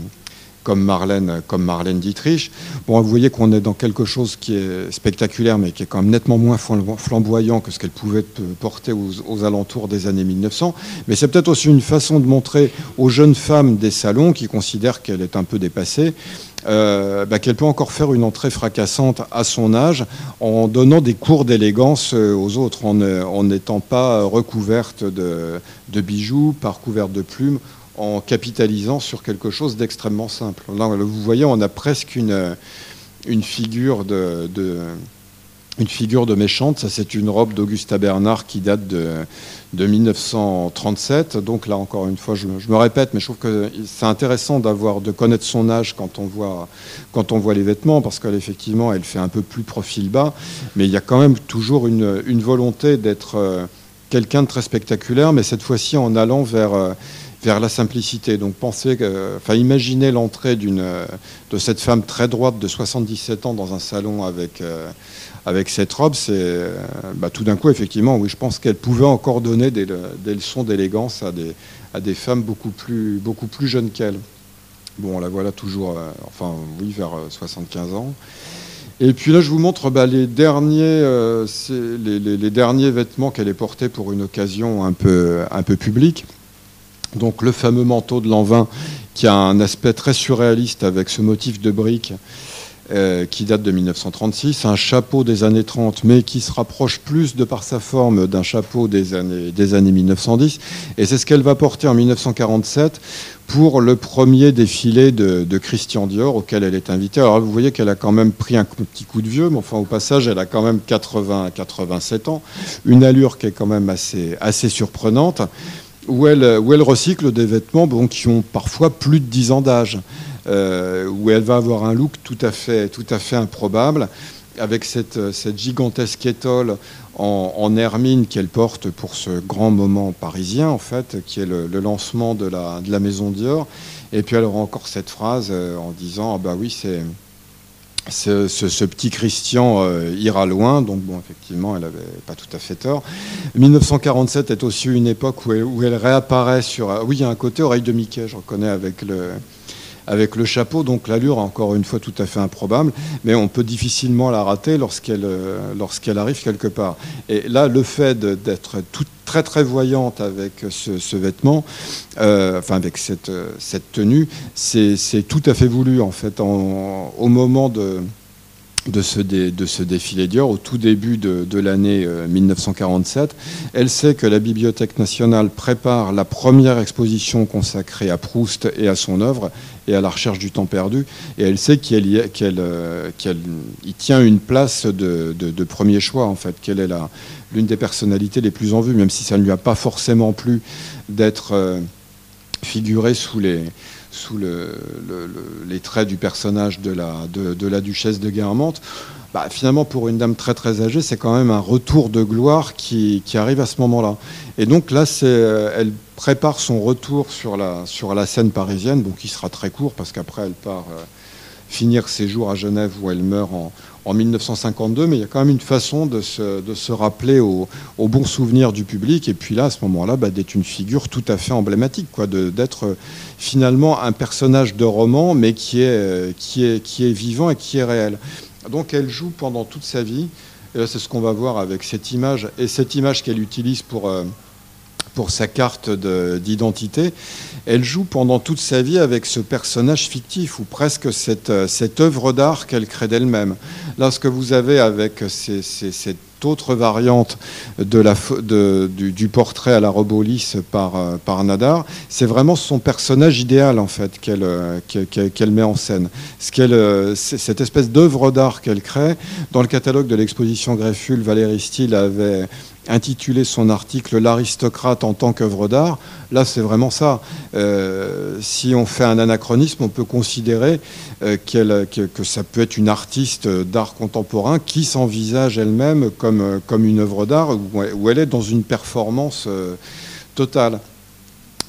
[SPEAKER 2] comme Marlène, comme Dietrich. Bon, vous voyez qu'on est dans quelque chose qui est spectaculaire, mais qui est quand même nettement moins flamboyant que ce qu'elle pouvait porter aux, alentours des années 1900. Mais c'est peut-être aussi une façon de montrer aux jeunes femmes des salons qui considèrent qu'elle est un peu dépassée. Euh, bah, qu'elle peut encore faire une entrée fracassante à son âge en donnant des cours d'élégance euh, aux autres, en n'étant pas recouverte de, de bijoux, par couverte de plumes en capitalisant sur quelque chose d'extrêmement simple. vous voyez, on a presque une, une figure de, une figure de méchante. Ça, c'est une robe d'Augusta Bernard qui date de, de 1937. Donc là, encore une fois, je, me répète, mais je trouve que c'est intéressant de connaître son âge quand on voit, quand on voit les vêtements, parce qu'effectivement, elle fait un peu plus profil bas, mais il y a quand même toujours une, une volonté d'être euh, quelqu'un de très spectaculaire, mais cette fois-ci en allant vers euh, vers la simplicité. Donc pensez, enfin imaginez l'entrée d'une de cette femme très droite de 77 ans dans un salon avec euh, avec cette robe, c'est euh, bah, tout d'un coup effectivement, oui, je pense qu'elle pouvait encore donner des, des leçons d'élégance à des à des femmes beaucoup plus beaucoup plus jeunes qu'elle. Bon, la voilà toujours, euh, enfin oui, vers 75 ans. Et puis là, je vous montre bah, les, derniers, les, derniers vêtements qu'elle est portés pour une occasion un peu, un peu publique. Donc le fameux manteau de Lanvin qui a un aspect très surréaliste avec ce motif de briques euh, qui date de 1936, un chapeau des années 30 mais qui se rapproche plus de par sa forme d'un chapeau des années, des années 1910 et c'est ce qu'elle va porter en 1947 pour le premier défilé de, Christian Dior auquel elle est invitée. Alors vous voyez qu'elle a quand même pris un petit coup de vieux, mais enfin au passage elle a quand même 80 87 ans, une allure qui est quand même assez surprenante où elle, recycle des vêtements bon, qui ont parfois plus de 10 ans d'âge, euh, où elle va avoir un look tout à fait, tout à fait improbable, avec cette, cette gigantesque étole en, en hermine qu'elle porte pour ce grand moment parisien, en fait, qui est le, lancement de la, de la maison Dior. Et puis elle aura encore cette phrase euh, en disant, ah bah oui, c'est ce, petit Christian euh, ira loin, donc bon, effectivement, elle n'avait pas tout à fait tort. 1947 est aussi une époque où elle, où elle réapparaît sur... Euh, oui, il y a un côté oreille de Mickey, je reconnais, avec le, avec le chapeau, donc l'allure, encore une fois, tout à fait improbable, mais on peut difficilement la rater lorsqu'elle euh, lorsqu'elle arrive quelque part. Et là, le fait d'être très très voyante avec ce, vêtement, euh, enfin avec cette, cette tenue, c'est tout à fait voulu en fait. au moment de de ce, de ce défilé Dior au tout début de, l'année 1947. Euh, Elle sait que la Bibliothèque nationale prépare la première exposition consacrée à Proust et à son œuvre et à la recherche du temps perdu. Et elle sait qu'elle y, euh, tient une place de, premier choix, en fait, qu'elle est l'une des personnalités les plus en vue, même si ça ne lui a pas forcément plu d'être euh, figurée sous les sous les traits du personnage de la, de, la duchesse de Guermantes, bah, finalement, pour une dame très très âgée, c'est quand même un retour de gloire qui, arrive à ce moment-là. Et donc là, euh, elle prépare son retour sur la, sur la scène parisienne, donc qui sera très court parce qu'après, elle part euh, finir ses jours à Genève où elle meurt en, en 1952, mais il y a quand même une façon de se, rappeler au, bon souvenir du public. Et puis là, à ce moment-là, bah, d'être une figure tout à fait emblématique, quoi, d'être finalement un personnage de roman, mais qui est, qui, est, qui est vivant et qui est réel. Donc elle joue pendant toute sa vie. Et là, c'est ce qu'on va voir avec cette image, et cette image qu'elle utilise pour, euh, pour sa carte d'identité, elle joue pendant toute sa vie avec ce personnage fictif ou presque cette, cette œuvre d'art qu'elle crée d'elle-même. Là, ce que vous avez avec cette autre variante de la, du, portrait à la robolis par, par Nadar, c'est vraiment son personnage idéal en fait qu'elle qu'elle met en scène. Ce cette espèce d'œuvre d'art qu'elle crée, dans le catalogue de l'exposition Grefful, Valérie Steele avait intitulé son article L'aristocrate en tant qu'œuvre d'art. Là, c'est vraiment ça. Euh, si on fait un anachronisme, on peut considérer euh, que, ça peut être une artiste d'art contemporain qui s'envisage elle-même comme, comme une œuvre d'art où, elle est dans une performance euh, totale.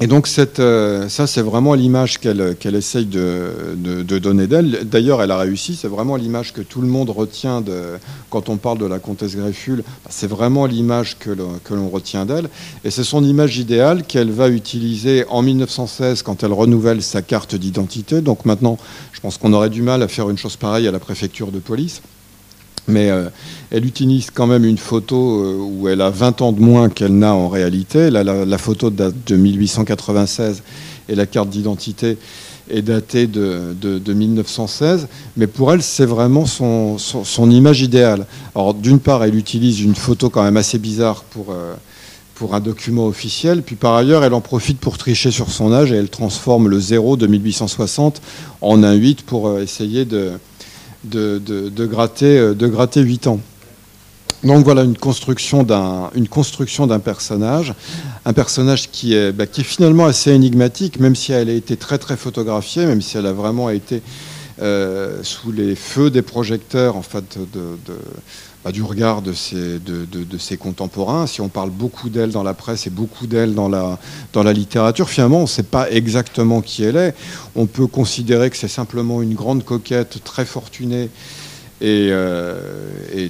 [SPEAKER 2] Et donc euh, ça, c'est vraiment l'image qu'elle qu'elle essaye de, de, donner d'elle. D'ailleurs, elle a réussi. C'est vraiment l'image que tout le monde retient de, quand on parle de la comtesse Greffule. C'est vraiment l'image que l'on retient d'elle. Et c'est son image idéale qu'elle va utiliser en 1916 quand elle renouvelle sa carte d'identité. Donc maintenant, je pense qu'on aurait du mal à faire une chose pareille à la préfecture de police. Mais euh, elle utilise quand même une photo euh, où elle a 20 ans de moins qu'elle n'a en réalité. la, photo date de 1896 et la carte d'identité est datée de, 1916. Mais pour elle, c'est vraiment son, image idéale. Alors d'une part, elle utilise une photo quand même assez bizarre pour, euh, pour un document officiel. Puis par ailleurs, elle en profite pour tricher sur son âge et elle transforme le 0 de 1860 en un 8 pour essayer de de, de, gratter, euh, de gratter 8 ans. Donc voilà une construction d'un une construction d'un personnage, un personnage qui est bah, qui est finalement assez énigmatique, même si elle a été très très photographiée, même si elle a vraiment été euh, sous les feux des projecteurs en fait de, bah, du regard de ses, contemporains. Si on parle beaucoup d'elle dans la presse et beaucoup d'elle dans la, littérature, finalement, on ne sait pas exactement qui elle est. On peut considérer que c'est simplement une grande coquette très fortunée et, euh,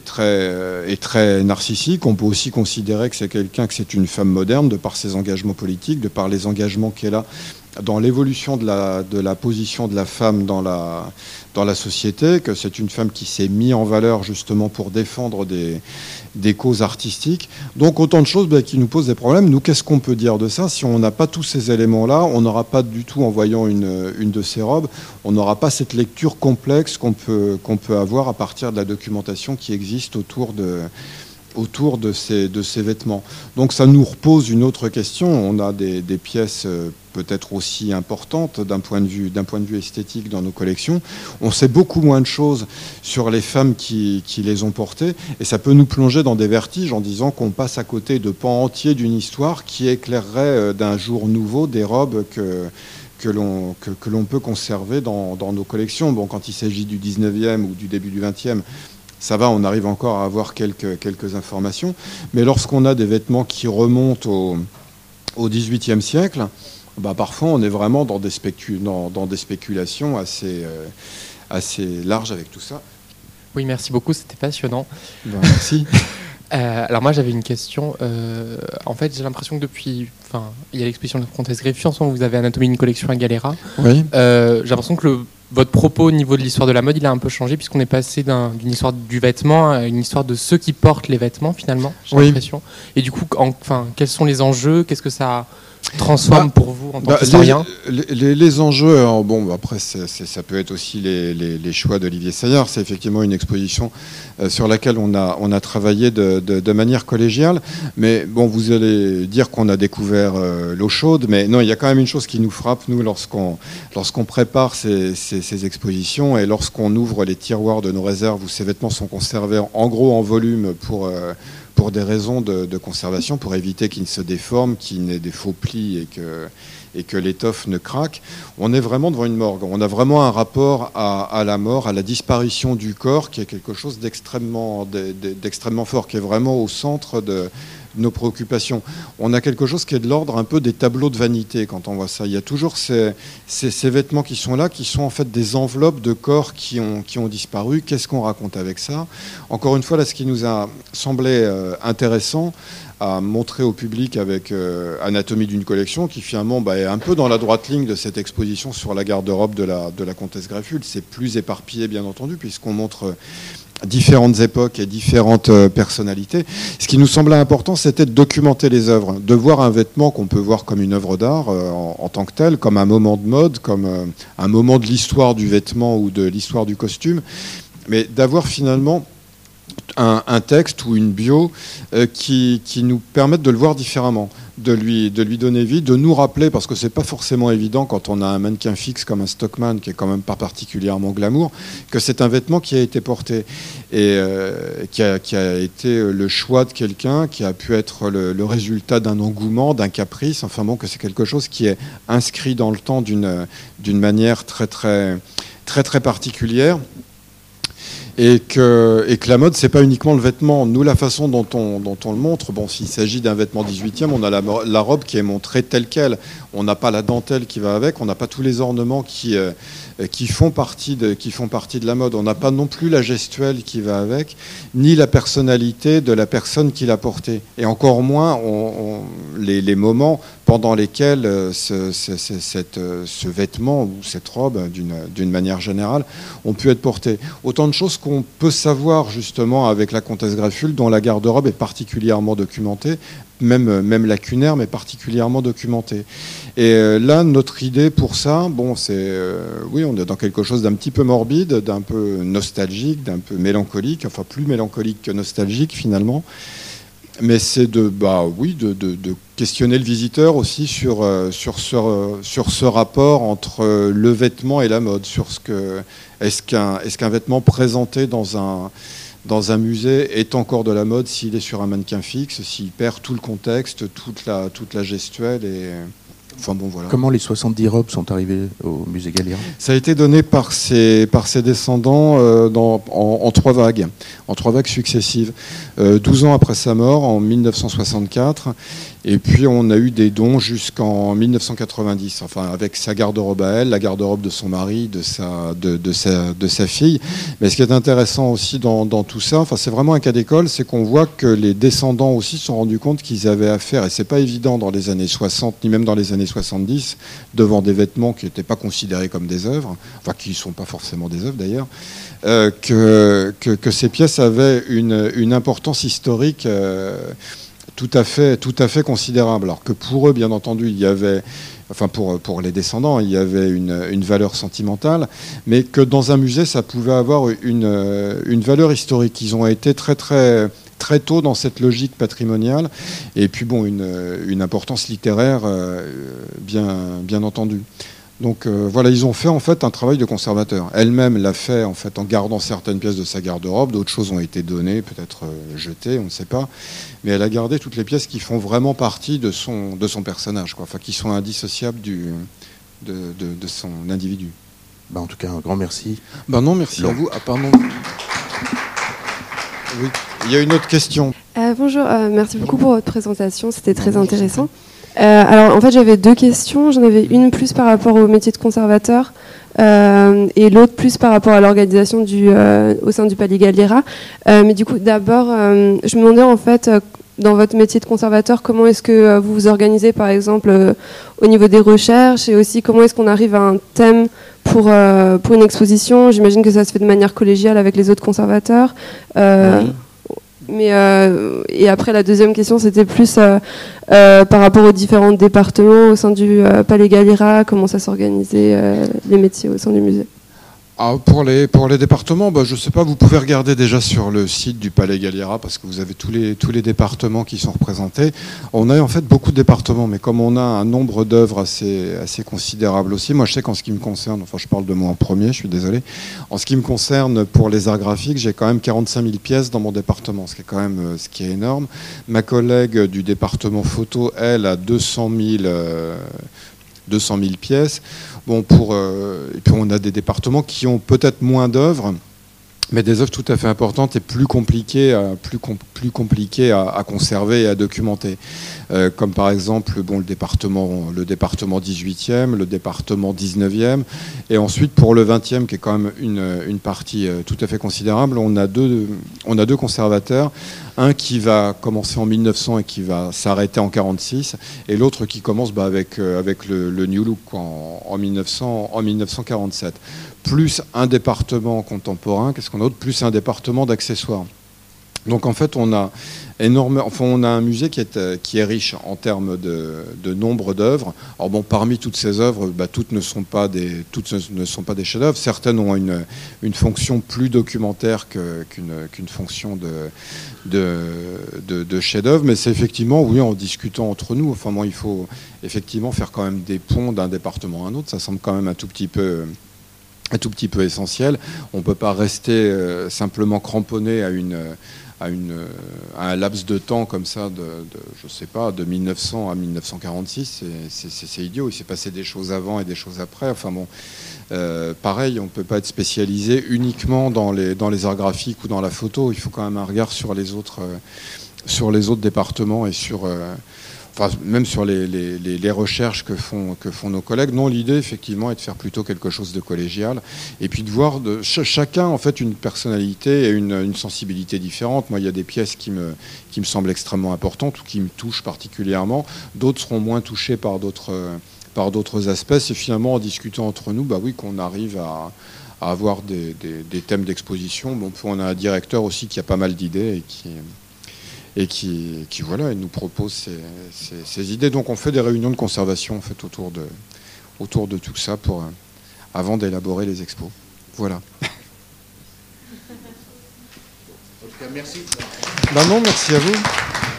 [SPEAKER 2] très, et très narcissique. On peut aussi considérer que c'est quelqu'un, que c'est une femme moderne de par ses engagements politiques, de par les engagements qu'elle a dans l'évolution de la, de la position de la femme dans la, dans la société, que c'est une femme qui s'est mise en valeur justement pour défendre des, des causes artistiques. Donc autant de choses ben, qui nous posent des problèmes. Nous, qu'est-ce qu'on peut dire de ça? Si on n'a pas tous ces éléments-là, on n'aura pas du tout, en voyant une, une de ces robes, on n'aura pas cette lecture complexe qu'on peut, qu'on peut avoir à partir de la documentation qui existe autour de autour de ces, de ces vêtements. Donc ça nous repose une autre question. On a des, des pièces euh, peut-être aussi importantes d'un point, de vue, point de vue esthétique dans nos collections. On sait beaucoup moins de choses sur les femmes qui, les ont portées et ça peut nous plonger dans des vertiges en disant qu'on passe à côté de pans entiers d'une histoire qui éclairerait euh, d'un jour nouveau des robes que que l'on que, que peut conserver dans, dans, nos collections. Bon, quand il s'agit du 19e ou du début du 20e, ça va, on arrive encore à avoir quelques, quelques informations. Mais lorsqu'on a des vêtements qui remontent au, au XVIIIe siècle, bah parfois on est vraiment dans des, dans, des spéculations assez, euh, assez larges avec tout ça.
[SPEAKER 3] Oui, merci beaucoup, c'était passionnant.
[SPEAKER 2] Ben, merci.
[SPEAKER 3] Euh, alors moi j'avais une question. Euh, en fait j'ai l'impression que depuis, enfin il y a l'exposition de la Comtesse Greffier, en ce moment vous avez Anatomie d'une collection à Galera.
[SPEAKER 2] Oui.
[SPEAKER 3] j'ai l'impression que le votre propos au niveau de l'histoire de la mode, il a un peu changé puisqu'on est passé d'une histoire du vêtement à une histoire de ceux qui portent les vêtements finalement, j'ai l'impression. Et du coup, enfin, quels sont les enjeux? Qu'est-ce que ça transforme bah, pour vous en tant bah, qu'historien
[SPEAKER 2] les, les, enjeux, bon, après, ça peut être aussi les, choix d'Olivier Saillard. C'est effectivement une exposition euh, sur laquelle on a, on a travaillé de, manière collégiale. Mais bon, vous allez dire qu'on a découvert euh, l'eau chaude, mais non, il y a quand même une chose qui nous frappe, nous, lorsqu'on lorsqu'on prépare ces, ces, expositions et lorsqu'on ouvre les tiroirs de nos réserves où ces vêtements sont conservés en gros en volume pour... Euh, pour des raisons de, conservation, pour éviter qu'ils ne se déforment, qu'il n'ait des faux plis et que, et que l'étoffe ne craque. On est vraiment devant une morgue. On a vraiment un rapport à, la mort, à la disparition du corps, qui est quelque chose d'extrêmement fort, qui est vraiment au centre de, nos préoccupations. On a quelque chose qui est de l'ordre un peu des tableaux de vanité quand on voit ça. Il y a toujours ces, vêtements qui sont là, qui sont en fait des enveloppes de corps qui ont, disparu. Qu'est-ce qu'on raconte avec ça? Encore une fois, là, ce qui nous a semblé euh, intéressant, à montrer au public avec euh, Anatomie d'une collection, qui finalement bah, est un peu dans la droite ligne de cette exposition sur la garde-robe de la, de la comtesse Greffule. C'est plus éparpillé, bien entendu, puisqu'on montre différentes époques et différentes euh, personnalités. Ce qui nous semblait important, c'était de documenter les œuvres, de voir un vêtement qu'on peut voir comme une œuvre d'art euh, en, tant que tel, comme un moment de mode, comme euh, un moment de l'histoire du vêtement ou de l'histoire du costume, mais d'avoir finalement un, texte ou une bio qui, qui nous permettent de le voir différemment de lui, de lui donner vie, de nous rappeler, parce que c'est pas forcément évident quand on a un mannequin fixe comme un Stockman, qui est quand même pas particulièrement glamour, que c'est un vêtement qui a été porté. Et euh, qui, a, qui, a, été le choix de quelqu'un, qui a pu être le, le résultat d'un engouement, d'un caprice, enfin bon, que c'est quelque chose qui est inscrit dans le temps d'une manière très très très très particulière et que, la mode, c'est pas uniquement le vêtement. Nous, la façon dont on, dont on le montre, bon, s'il s'agit d'un vêtement 18e, on a la, la, robe qui est montrée telle qu'elle. On n'a pas la dentelle qui va avec, on n'a pas tous les ornements qui, euh, qui, font partie de, la mode. On n'a pas non plus la gestuelle qui va avec, ni la personnalité de la personne qui l'a portée. Et encore moins les, moments pendant lesquels euh, euh, ce, vêtement ou cette robe, d'une manière générale, ont pu être portés. Autant de choses qu'on peut savoir justement avec la comtesse Grefful, dont la garde-robe est particulièrement documentée, même, même lacunaire, mais particulièrement documentée. Et euh, là, notre idée pour ça, bon, c'est, oui, on est dans quelque chose d'un petit peu morbide, d'un peu nostalgique, d'un peu mélancolique, enfin plus mélancolique que nostalgique finalement mais c'est de, bah, oui, de, questionner le visiteur aussi sur, euh, sur, ce, sur ce rapport entre euh, le vêtement et la mode. Sur ce que, est-ce qu'un, est-ce qu'un vêtement présenté dans un, dans un musée est encore de la mode s'il est sur un mannequin fixe, s'il perd tout le contexte, toute la, toute la gestuelle et
[SPEAKER 1] Comment les 70 robes sont arrivées au musée Galliera
[SPEAKER 2] Ça a été donné par ses, par ses descendants euh, dans, en, trois vagues, en trois vagues successives. 12 euh, ans après sa mort, en 1964, et puis on a eu des dons jusqu'en 1990, enfin avec sa garde-robe à elle, la garde-robe de son mari, de sa, de, de, sa, de sa fille. Mais ce qui est intéressant aussi dans, dans tout ça, enfin c'est vraiment un cas d'école, c'est qu'on voit que les descendants aussi se sont rendus compte qu'ils avaient affaire, et c'est pas évident dans les années 60 ni même dans les années 70, devant des vêtements qui n'étaient pas considérés comme des œuvres, enfin qui ne sont pas forcément des œuvres d'ailleurs, euh, que, que, que, ces pièces avaient une, une importance historique. Euh, tout à fait, considérable. Alors que pour eux, bien entendu, il y avait, enfin pour, les descendants, il y avait une, valeur sentimentale, mais que dans un musée, ça pouvait avoir une, valeur historique. Ils ont été très très tôt dans cette logique patrimoniale, et puis bon, une, une importance littéraire, euh, bien, bien entendu. Donc euh, voilà, ils ont fait en fait un travail de conservateur. Elle-même l'a fait en fait en gardant certaines pièces de sa garde-robe, d'autres choses ont été données, peut-être euh, jetées, on ne sait pas. Mais elle a gardé toutes les pièces qui font vraiment partie de son, de son personnage, quoi. Enfin, qui sont indissociables du, de, de, son individu.
[SPEAKER 1] Bah, en tout cas, un grand merci.
[SPEAKER 2] Ben non, merci à vous. Ah, pardon. Oui, il y a une autre question.
[SPEAKER 4] Euh, bonjour, merci beaucoup pour votre présentation, c'était très intéressant. Euh, alors en fait j'avais deux questions. J'en avais une plus par rapport au métier de conservateur euh, et l'autre plus par rapport à l'organisation euh, au sein du Palais Galliera. Mais du coup d'abord je me demandais en fait dans votre métier de conservateur comment est-ce que vous vous organisez par exemple au niveau des recherches et aussi comment est-ce qu'on arrive à un thème pour, pour une exposition? J'imagine que ça se fait de manière collégiale avec les autres conservateurs. Mais euh, et après la deuxième question c'était plus euh, euh, par rapport aux différents départements au sein du Palais Galliera, comment ça s'organisait les métiers au sein du musée?
[SPEAKER 2] Ah, pour, les, départements, bah, je ne sais pas, vous pouvez regarder déjà sur le site du Palais Galliera parce que vous avez tous les, tous les départements qui sont représentés. On a en fait beaucoup de départements, mais comme on a un nombre d'œuvres assez, considérable aussi, moi je sais qu'en ce qui me concerne, enfin je parle de moi en premier, je suis désolé, en ce qui me concerne pour les arts graphiques, j'ai quand même 45 000 pièces dans mon département, ce qui est quand même euh, ce qui est énorme. Ma collègue du département photo, elle, a 200 000, 200 000 pièces. Bon, pour, euh, et puis on a des départements qui ont peut-être moins d'œuvres, mais des œuvres tout à fait importantes et plus compliquées, à, plus, plus compliquées à, conserver et à documenter. Euh, comme par exemple bon, le, département, le département 18e, le département 19e, et ensuite pour le 20e, qui est quand même une, une partie euh, tout à fait considérable, on a deux, on a deux conservateurs, un qui va commencer en 1900 et qui va s'arrêter en 46, et l'autre qui commence bah, avec, euh, avec le, New Look en, en, 1900, en 1947 plus un département contemporain, qu'est-ce qu'on a d'autre Plus un département d'accessoires. Donc en fait, on a énorme, enfin, on a un musée qui est, euh, qui est riche en termes de, nombre d'œuvres. Alors bon, parmi toutes ces œuvres, bah, toutes ne sont pas des, des chefs-d'œuvre. Certaines ont une, une fonction plus documentaire qu'une fonction de, de, de, chef-d'œuvre. Mais c'est effectivement, oui, en discutant entre nous. Enfin bon, il faut effectivement faire quand même des ponts d'un département à un autre. Ça semble quand même un tout petit peu un tout petit peu essentiel. On ne peut pas rester euh, simplement cramponné à une à, une, un laps de temps comme ça, de, je sais pas, de 1900 à 1946, c'est idiot. Il s'est passé des choses avant et des choses après. Enfin bon, euh, pareil, on ne peut pas être spécialisé uniquement dans les, dans les arts graphiques ou dans la photo. Il faut quand même un regard sur les autres, euh, sur les autres départements et sur même sur les, recherches que font, nos collègues. Non, l'idée, effectivement, est de faire plutôt quelque chose de collégial et puis de voir chacun, en fait, une personnalité et une, sensibilité différente. Moi, il y a des pièces qui me, semblent extrêmement importantes ou qui me touchent particulièrement. D'autres seront moins touchés par d'autres par d'autres aspects. C'est finalement en discutant entre nous, bah oui, qu'on arrive à, avoir des, thèmes d'exposition. Bon, on a un directeur aussi qui a pas mal d'idées et qui, et qui, qui voilà, nous propose ces, idées. Donc on fait des réunions de conservation en fait, autour, de, autour de tout ça pour, euh, avant d'élaborer les expos. Voilà.
[SPEAKER 1] merci.
[SPEAKER 2] Ben non, merci à vous.